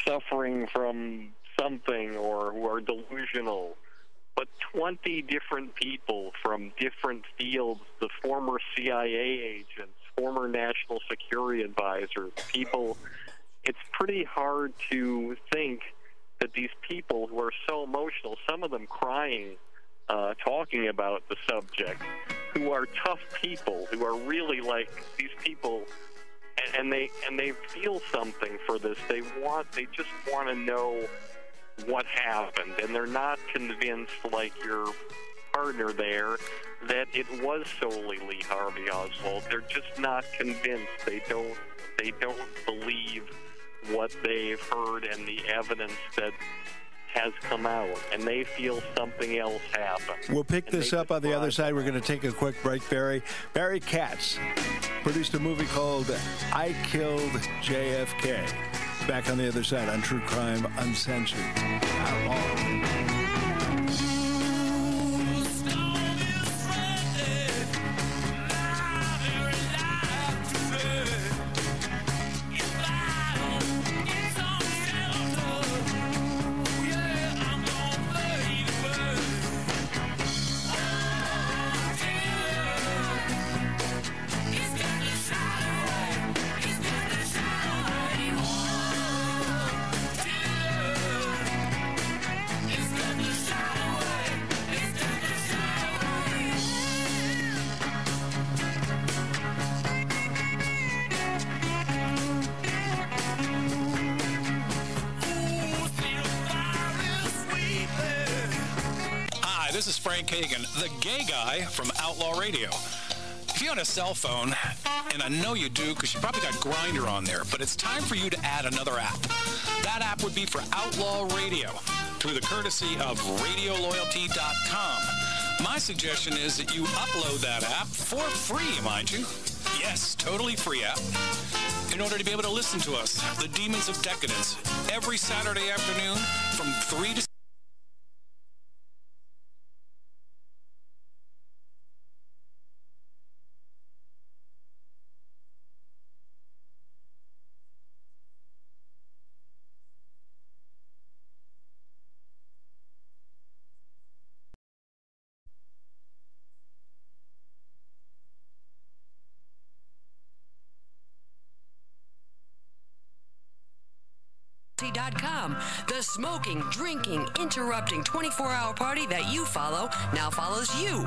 suffering from something or who are delusional. But 20 different people from different fields, the former CIA agents, former national security advisors, people, it's pretty hard to think that these people who are so emotional, some of them crying, uh, talking about the subject, who are tough people, who are really like these people, and, and they and they feel something for this. They want, they just want to know what happened, and they're not convinced, like your partner there, that it was solely Lee Harvey Oswald. They're just not convinced. They don't. They don't believe what they've heard and the evidence that has come out, and they feel something else happened. We'll pick this up on the other side. We're going to take a quick break, Barry. Barry Katz produced a movie called I Killed JFK. Back on the other side on True Crime Uncensored. Cell phone, and I know you do because you probably got Grindr on there, but it's time for you to add another app. That app would be for Outlaw Radio through the courtesy of RadioLoyalty.com. My suggestion is that you upload that app for free, mind you. Yes, totally free app. In order to be able to listen to us, the Demons of Decadence, every Saturday afternoon from 3 to The smoking, drinking, interrupting 24 hour party that you follow now follows you.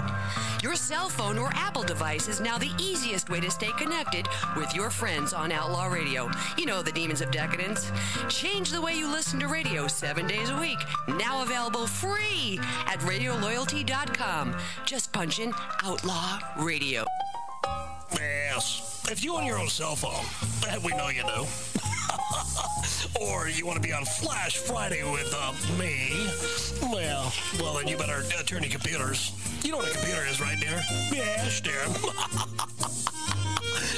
Your cell phone or Apple device is now the easiest way to stay connected with your friends on Outlaw Radio. You know the demons of decadence. Change the way you listen to radio seven days a week. Now available free at radioloyalty.com. Just punch in Outlaw Radio. Yes. If you own your own cell phone, we know you do, or you want to be on Flash Friday with uh, me, well, well, then you better uh, turn your computers. You know what a computer is, right, dear? Yes, dear.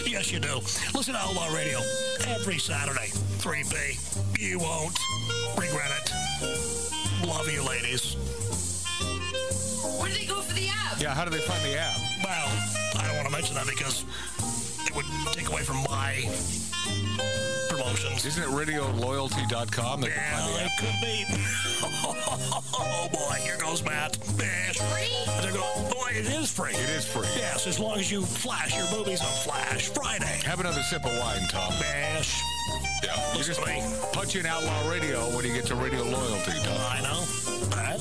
yes, you do. Listen to Outlaw Radio every Saturday, 3B. You won't regret it. Love you, ladies. Where do they go for the app? Yeah, how do they find the app? Well, I don't want to mention that because it would take away from my promotions. Isn't it radioloyalty.com that Yeah, can find the it could be. Oh boy, here goes Matt. It's free? There go. Boy, it is free. It is free. Yes, as long as you flash your movies on Flash Friday. Have another sip of wine, Tom. Bash. Yeah. You Listen just to me. punch in Outlaw Radio when you get to Radio Loyalty, Tom. I know. Huh?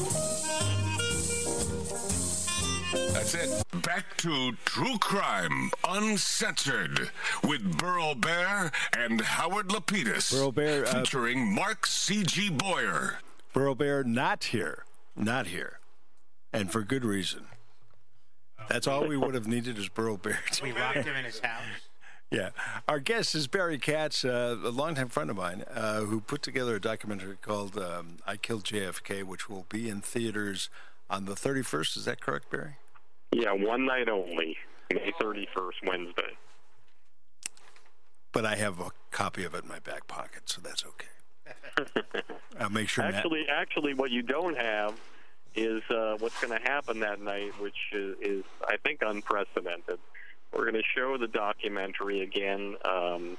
That's it. Back to True Crime Uncensored with Burl Barer and Howard Lapidus. Burl Barer, uh, featuring Mark C.G. Boyer. Burl Barer not here. Not here. And for good reason. That's all we would have needed is Burl Barer. to- We locked him in his house. Yeah. Our guest is Barry Katz, uh, a longtime friend of mine, uh, who put together a documentary called um, I Killed JFK, which will be in theaters on the 31st. Is that correct, Barry? Yeah, one night only, May 31st, Wednesday. But I have a copy of it in my back pocket, so that's okay. I'll make sure Matt- Actually, actually, what you don't have is uh, what's going to happen that night, which is, is, I think, unprecedented. We're going to show the documentary again, um,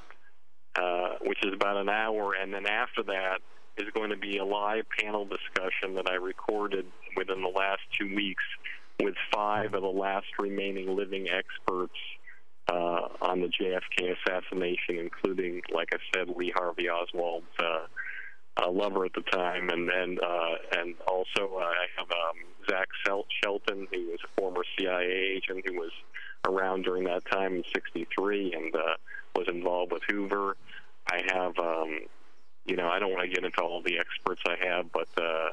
uh, which is about an hour, and then after that is going to be a live panel discussion that I recorded within the last two weeks with five of the last remaining living experts uh, on the JFK assassination, including, like I said, Lee Harvey Oswald's uh, lover at the time, and and uh, and also uh, I have um, Zach Shelton, who was a former CIA agent who was around during that time in '63 and uh, was involved with Hoover. I have, um, you know, I don't want to get into all the experts I have, but uh,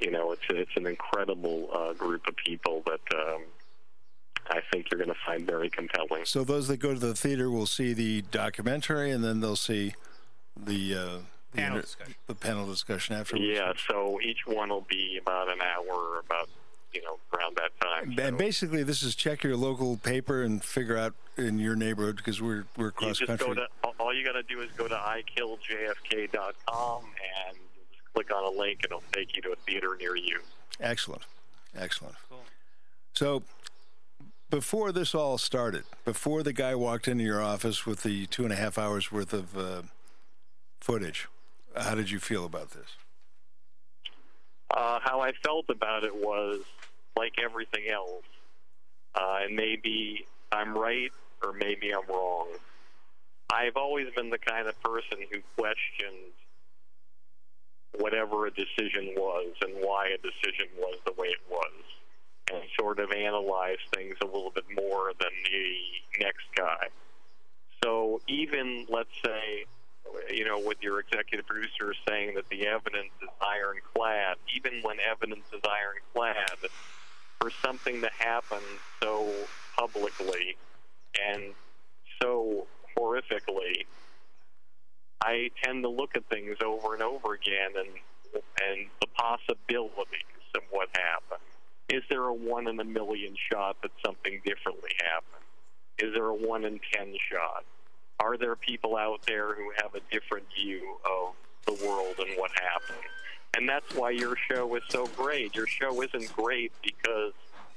you know, it's it's an incredible uh, group of people that um, I think you're going to find very compelling. So those that go to the theater will see the documentary, and then they'll see the uh, the, Panel inter- discussion. the panel discussion afterwards. Yeah, so each one will be about an hour, about you know around that time. And basically, this is check your local paper and figure out in your neighborhood because we're we're You cross just country. go to all- all you got to do is go to ikilljfk.com and you just click on a link and it'll take you to a theater near you. Excellent, excellent. Cool. So, before this all started, before the guy walked into your office with the two and a half hours worth of uh, footage, how did you feel about this? Uh, how I felt about it was like everything else, uh, and maybe I'm right or maybe I'm wrong. I've always been the kind of person who questioned whatever a decision was and why a decision was the way it was, and sort of analyze things a little bit more than the next guy. So even let's say, you know, with your executive producer saying that the evidence is ironclad, even when evidence is ironclad, for something to happen so publicly and so horrifically, I tend to look at things over and over again and and the possibilities of what happened. Is there a one in a million shot that something differently happened? Is there a one in ten shot? Are there people out there who have a different view of the world and what happened? And that's why your show is so great. Your show isn't great because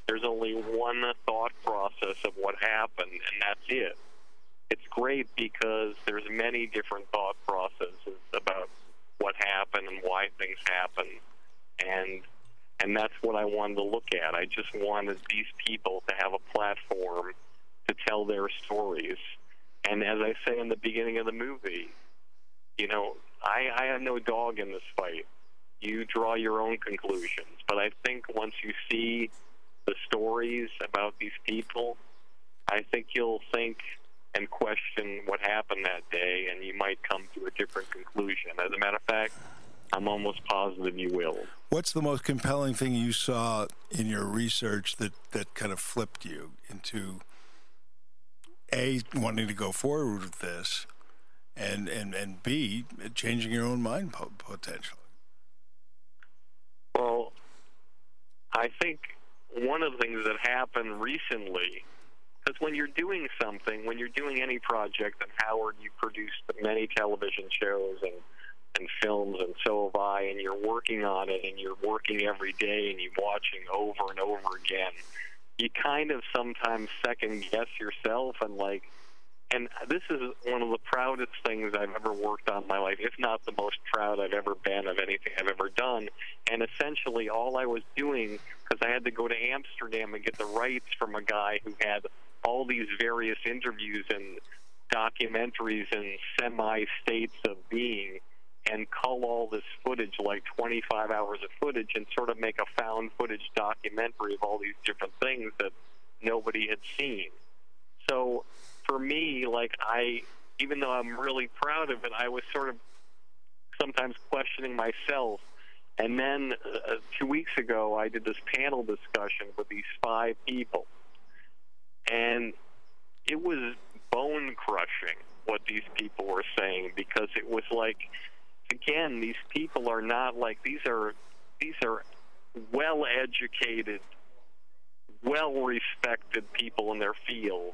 there's only one thought process of what happened, and that's it. It's great because there's many different thought processes about what happened and why things happened, and and that's what I wanted to look at. I just wanted these people to have a platform to tell their stories. And as I say in the beginning of the movie, you know, I, I have no dog in this fight. You draw your own conclusions. But I think once you see the stories about these people, I think you'll think and question what happened that day, and you might come to a different conclusion. As a matter of fact, I'm almost positive you will. What's the most compelling thing you saw in your research that, that kind of flipped you into A, wanting to go forward with this, and, and, and B, changing your own mind po- potentially? Well, I think one of the things that happened recently, because when you're doing something, when you're doing any project, and Howard, you produced many television shows and and films, and so have I, and you're working on it, and you're working every day, and you're watching over and over again. You kind of sometimes second guess yourself, and like, and this is one of the proudest things I've ever worked on in my life, if not the most proud I've ever been of anything I've ever done. And essentially, all I was doing, because I had to go to Amsterdam and get the rights from a guy who had all these various interviews and documentaries and semi states of being and cull all this footage, like 25 hours of footage, and sort of make a found footage documentary of all these different things that nobody had seen. So for me, like I, even though I'm really proud of it, I was sort of sometimes questioning myself. And then uh, two weeks ago, I did this panel discussion with these five people, and it was bone crushing what these people were saying because it was like again these people are not like these are these are well educated well respected people in their field.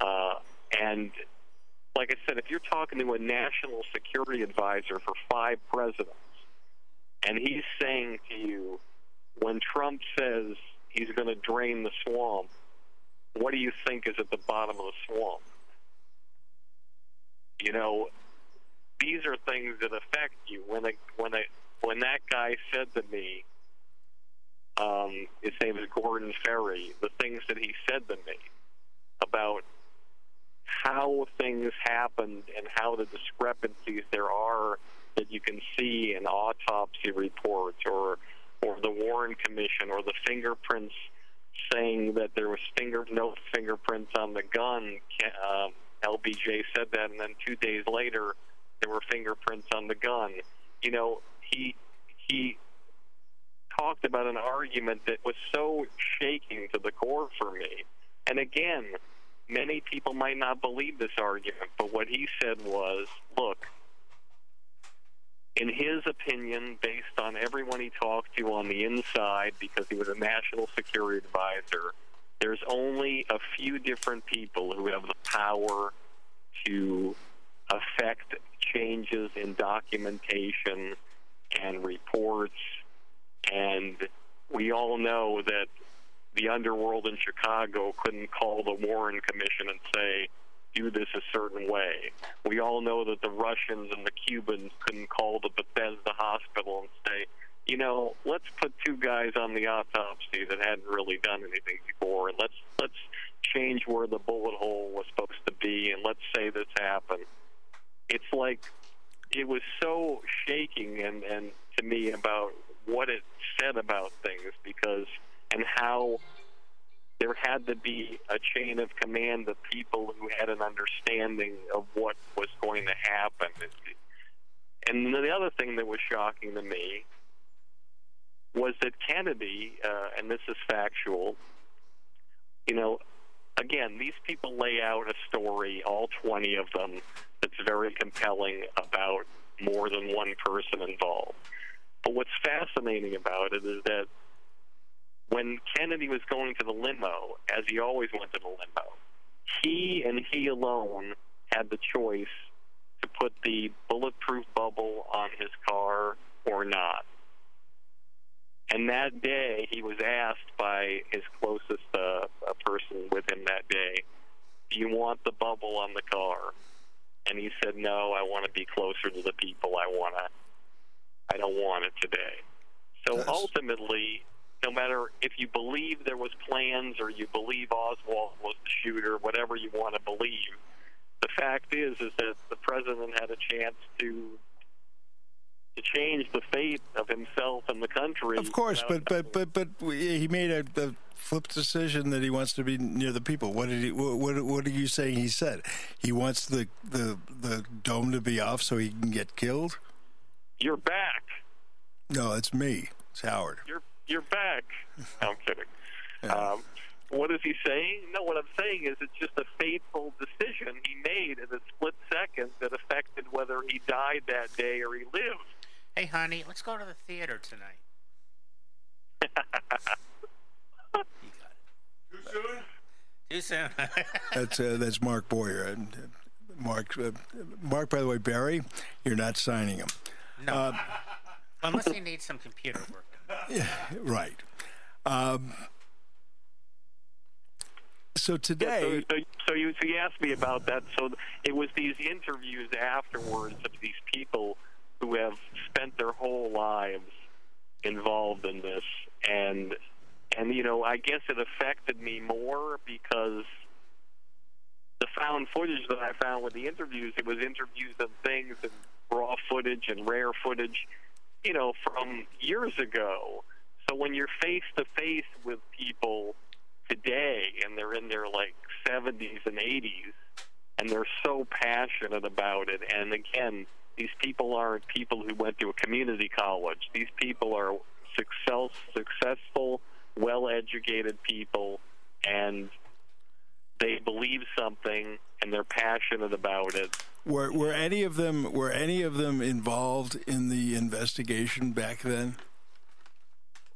Uh, and like I said, if you're talking to a national security advisor for five presidents, and he's saying to you, when Trump says he's going to drain the swamp, what do you think is at the bottom of the swamp? You know, these are things that affect you. When a, when a, when that guy said to me, um, his name is Gordon Ferry, the things that he said to me about how things happened and how the discrepancies there are that you can see in autopsy reports or or the Warren Commission or the fingerprints saying that there was finger no fingerprints on the gun. Um, LBJ said that, and then two days later there were fingerprints on the gun. You know, he he talked about an argument that was so shaking to the core for me. And again, many people might not believe this argument, but what he said was, look, in his opinion, based on everyone he talked to on the inside, because he was a national security advisor, there's only a few different people who have the power to affect changes in documentation and reports. And we all know that the underworld in Chicago couldn't call the Warren Commission and say, do this a certain way. We all know that the Russians and the Cubans couldn't call the Bethesda hospital and say, you know, let's put two guys on the autopsy that hadn't really done anything before, and let's let's change where the bullet hole was supposed to be, and let's say this happened. It's like it was so shaking and and to me about what it said about things because and how there had to be a chain of command of people who had an understanding of what was going to happen. And the other thing that was shocking to me was that Kennedy, uh, and this is factual, you know, again, these people lay out a story, all 20 of them, that's very compelling about more than one person involved. But what's fascinating about it is that when Kennedy was going to the limo, as he always went to the limo, he and he alone had the choice to put the bulletproof bubble on his car or not. And that day, he was asked by his closest uh, person with him that day, "Do you want the bubble on the car?" And he said, "No, I want to be closer to the people. I want to. I don't want it today." So ultimately, no matter if you believe there was plans or you believe Oswald was the shooter, whatever you want to believe, the fact is is that the president had a chance to to change the fate of himself and the country. Of course, but but but but he made a, a flip decision that he wants to be near the people. What did he? What what, are you saying? He said he wants the the the dome to be off so he can get killed. You're back. No, it's me. It's Howard. You're you're back. No, I'm kidding. Um, what is he saying? No, what I'm saying is it's just a fateful decision he made in a split second that affected whether he died that day or he lived. Hey, honey, let's go to the theater tonight. Too soon. Too soon. that's uh, that's Mark Boyer. And, uh, Mark, uh, Mark. By the way, Barry, you're not signing him. no. Uh, Unless he needs some computer work. Yeah, right. Um, so today, So, so, so you so you asked me about that. So it was these interviews afterwards of these people who have spent their whole lives involved in this, and and you know I guess it affected me more because the found footage that I found with the interviews, it was interviews of things and raw footage and rare footage, you know, from years ago. So when you're face to face with people today and they're in their like 70s and 80s and they're so passionate about it and again these people aren't people who went to a community college these people are success, successful well educated people and they believe something and they're passionate about it were were any of them were any of them involved in the investigation back then,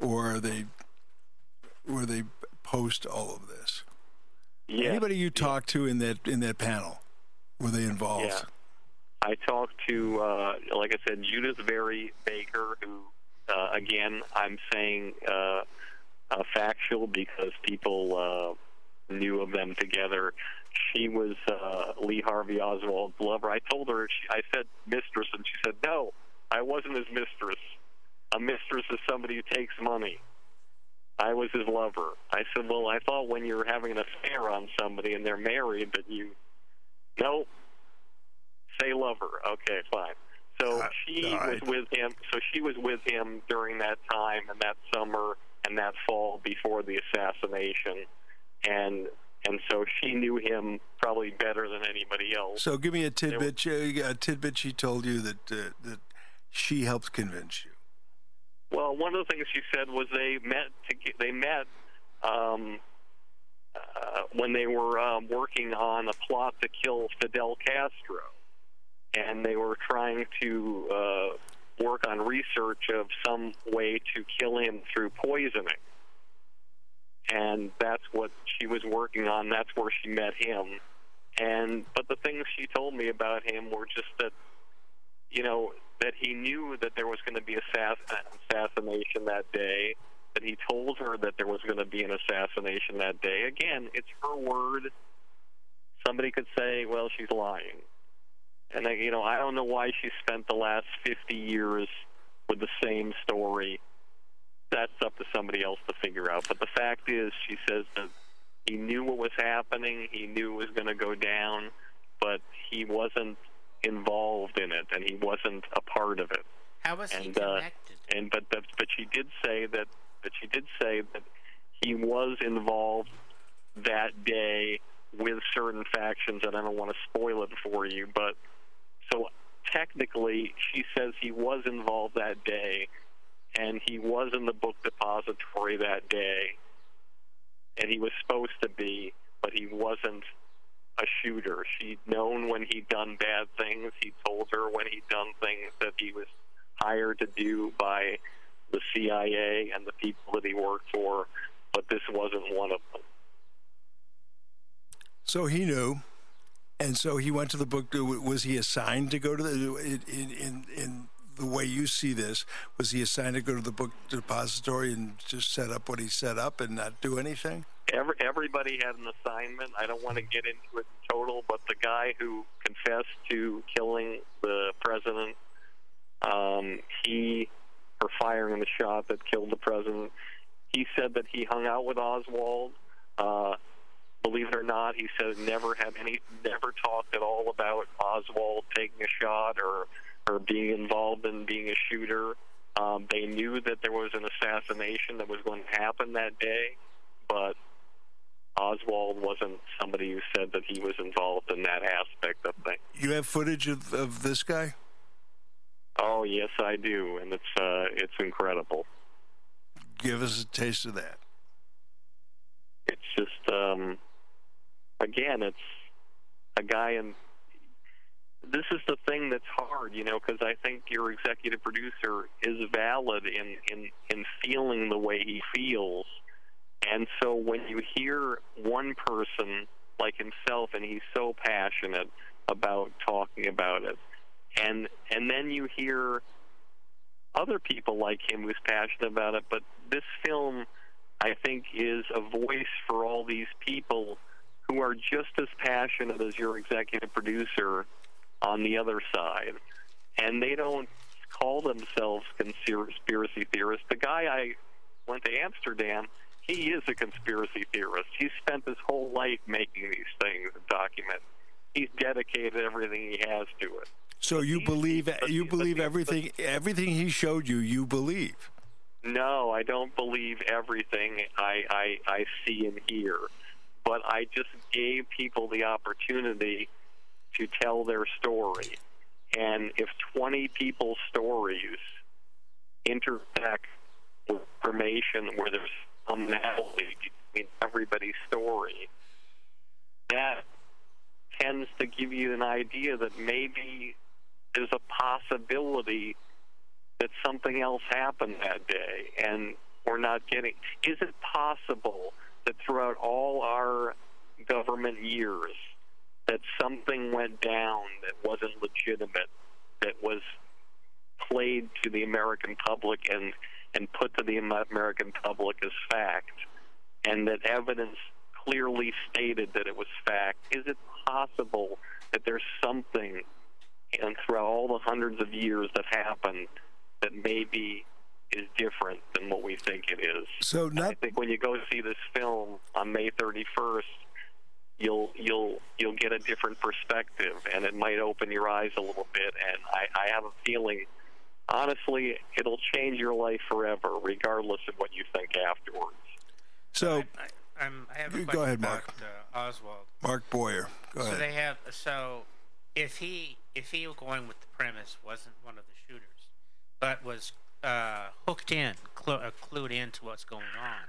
or are they were they post all of this? Yeah. Anybody you talked to in that in that panel, were they involved? Yeah. I talked to, uh, like I said, Judyth Vary Baker, who, uh, again, I'm saying uh, uh, factual because people uh, knew of them together. She was uh, Lee Harvey Oswald's lover. I told her, she, I said mistress, and she said, no, I wasn't his mistress. A mistress is somebody who takes money. I was his lover. I said, well, I thought when you're having an affair on somebody and they're married that you, no, say lover. Okay, fine. So she was with him. So she was with him during that time and that summer and that fall before the assassination, and and so she knew him probably better than anybody else. So give me a tidbit. she- A tidbit she told you that uh, that she helped convince you. Well, one of the things she said was they met. To, get- they met um, uh, when they were um, working on a plot to kill Fidel Castro, and they were trying to uh, work on research of some way to kill him through poisoning. And that's what she was working on. That's where she met him. And but the things she told me about him were just that you know, that he knew that there was going to be assass- assassination that day, that he told her that there was going to be an assassination that day. Again, it's her word. Somebody could say, well, she's lying. And, I, you know, I don't know why she spent the last 50 years with the same story. That's up to somebody else to figure out. But the fact is, she says that he knew what was happening, he knew it was going to go down, but he wasn't involved in it and he wasn't a part of it. How was he And uh, connected? and but but but she did say that but she did say that he was involved that day with certain factions and I don't want to spoil it for you, but so technically she says he was involved that day and he was in the book depository that day and he was supposed to be, but he wasn't a shooter. She'd known when he'd done bad things. He told her when he'd done things that he was hired to do by the CIA and the people that he worked for, but this wasn't one of them. So he knew, and so he went to the book. Was he assigned to go to the in in in, in the way you see this? Was he assigned to go to the book depository and just set up what he set up and not do anything? Every, everybody had an assignment. I don't want to get into it in total, but the guy who confessed to killing the president, um, he, or firing the shot that killed the president, he said that he hung out with Oswald. Uh, believe it or not, he said never had any, never talked at all about Oswald taking a shot or or being involved in being a shooter. Um, they knew that there was an assassination that was going to happen that day, but Oswald wasn't somebody who said that he was involved in that aspect of things. You have footage of, of this guy? Oh yes, I do, and it's uh, it's incredible. Give us a taste of that. It's just um, again, it's a guy in. This is the thing that's hard, you know, because I think your executive producer is valid in, in in feeling the way he feels, and so when you hear one person like himself, and he's so passionate about talking about it, and and then you hear other people like him who's passionate about it, but this film, I think, is a voice for all these people who are just as passionate as your executive producer on the other side. And they don't call themselves conspiracy theorists. The guy I went to Amsterdam, he is a conspiracy theorist. He spent his whole life making these things and document. He's dedicated everything he has to it. So you believe you believe everything everything he showed you. You believe. No, I don't believe everything I, I, I see and hear. But I just gave people the opportunity to tell their story. And if 20 people's stories intersect with information where there's commonality between everybody's story, that tends to give you an idea that maybe there's a possibility that something else happened that day and we're not getting is it possible that throughout all our government years that something went down that wasn't legitimate that was played to the American public and and put to the American public as fact and that evidence clearly stated that it was fact is it possible that there's something and throughout all the hundreds of years that happened that maybe is different than what we think it is. So not, I think when you go see this film on May 31st, you'll you'll you'll get a different perspective, and it might open your eyes a little bit. And I, I have a feeling, honestly, it'll change your life forever, regardless of what you think afterwards. So I, I'm, I have a Go question ahead, about, Mark. Uh, Oswald. Mark Boyer. Go so ahead. they have so if he if he going with the premise wasn't one of the shooters, but was uh, hooked in, clu- uh, clued into what's going on,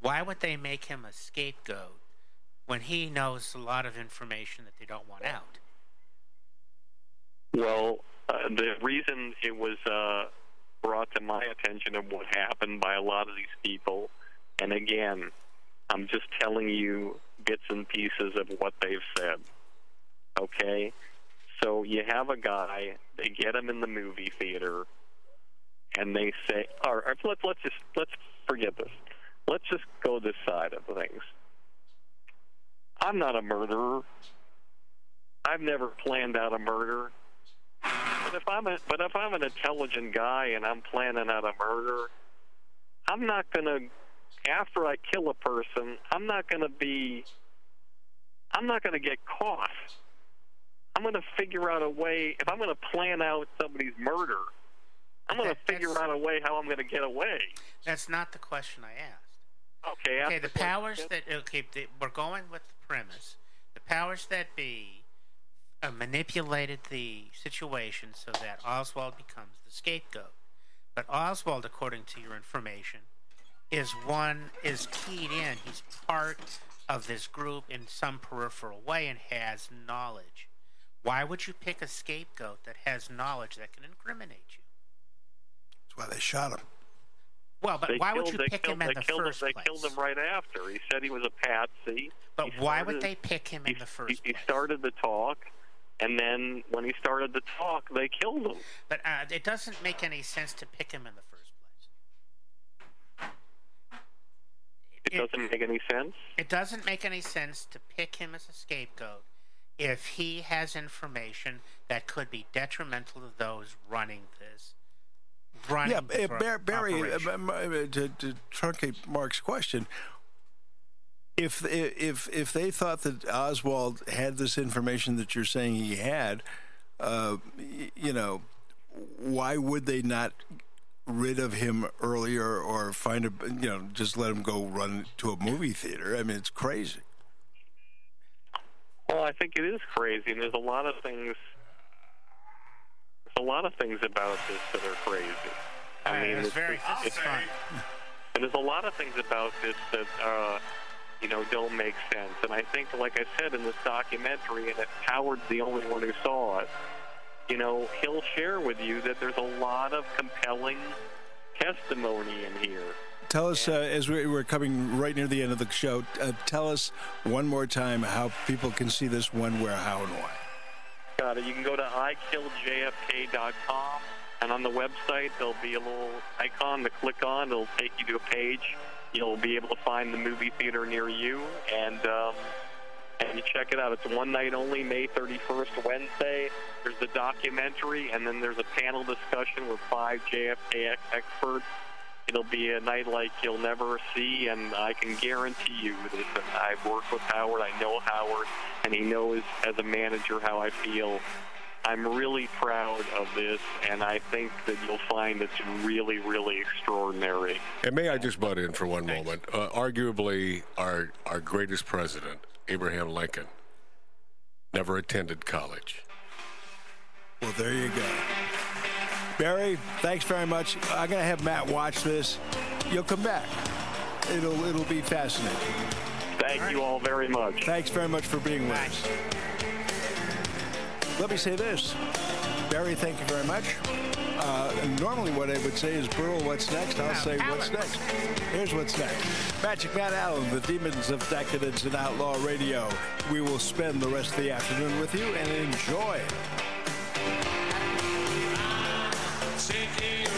why would they make him a scapegoat when he knows a lot of information that they don't want out? Well, uh, the reason it was uh, brought to my attention of what happened by a lot of these people, and again, I'm just telling you bits and pieces of what they've said. Okay? So you have a guy, they get him in the movie theater, and they say, all right, let's, let's just, let's forget this. Let's just go this side of things. I'm not a murderer. I've never planned out a murder. But if I'm a, but if I'm an intelligent guy and I'm planning out a murder, I'm not gonna. After I kill a person, I'm not gonna be. I'm not gonna get caught. I'm gonna figure out a way. If I'm gonna plan out somebody's murder, I'm gonna figure out a way how I'm gonna get away. That's not the question I asked. Okay. Okay, the question. powers that okay, the, we're going with premise. The powers that be uh, manipulated the situation so that Oswald becomes the scapegoat. But Oswald, according to your information, is one is keyed in. He's part of this group in some peripheral way and has knowledge. Why would you pick a scapegoat that has knowledge that can incriminate you? That's why they shot him. Well, but They why would you they pick killed, him in they the killed first him, They place? killed him right after. He said he was a patsy. But He why would they pick him in the first he, he started the talk, and then when he started the talk, they killed him. But uh, it doesn't make any sense to pick him in the first place. It doesn't make any sense. It doesn't make any sense to pick him as a scapegoat if he has information that could be detrimental to those running this. Running yeah, the uh, Bar- Barry, uh, operation. m- m- to, to truncate Mark's question, if if if they thought that Oswald had this information that you're saying he had, uh, you know, why would they not rid of him earlier or find a you know just let him go run to a movie theater? I mean, it's crazy. Well, I think it is crazy, and there's a lot of things. There's a lot of things about this that are crazy. I mean, it's very- it's fun. And there's a lot of things about this that, uh, you know, don't make sense. And I think, like I said in this documentary, and if Howard's the only one who saw it, you know, he'll share with you that there's a lot of compelling testimony in here. Tell us uh, as we- we're coming right near the end of the show. Uh, tell us one more time how people can see this, when, where, how, and why. Got it. You can go to ikilljfk.com, and on the website there'll be a little icon to click on. It'll take you to a page. You'll be able to find the movie theater near you, and um, and you check it out. It's one night only, May 31st, Wednesday. There's the documentary, and then there's a panel discussion with five JFK experts. It'll be a night like you'll never see, and I can guarantee you that I've worked with Howard. I know Howard, and he knows as a manager how I feel. I'm really proud of this, and I think that you'll find it's really, really extraordinary. And may I just butt in for one moment? Uh, arguably, our our greatest president, Abraham Lincoln, never attended college. Well, there you go. Barry, thanks very much. I'm going to have Matt watch this. You'll come back. It'll it'll be fascinating. Thank you all very much. Thanks very much for being with us. Let me say this. Barry, thank you very much. Uh, normally what I would say is, Burl, what's next? I'll say, what's next? Here's what's next. Magic Matt Allen, the Demons of Decadence and Outlaw Radio. We will spend the rest of the afternoon with you and enjoy. City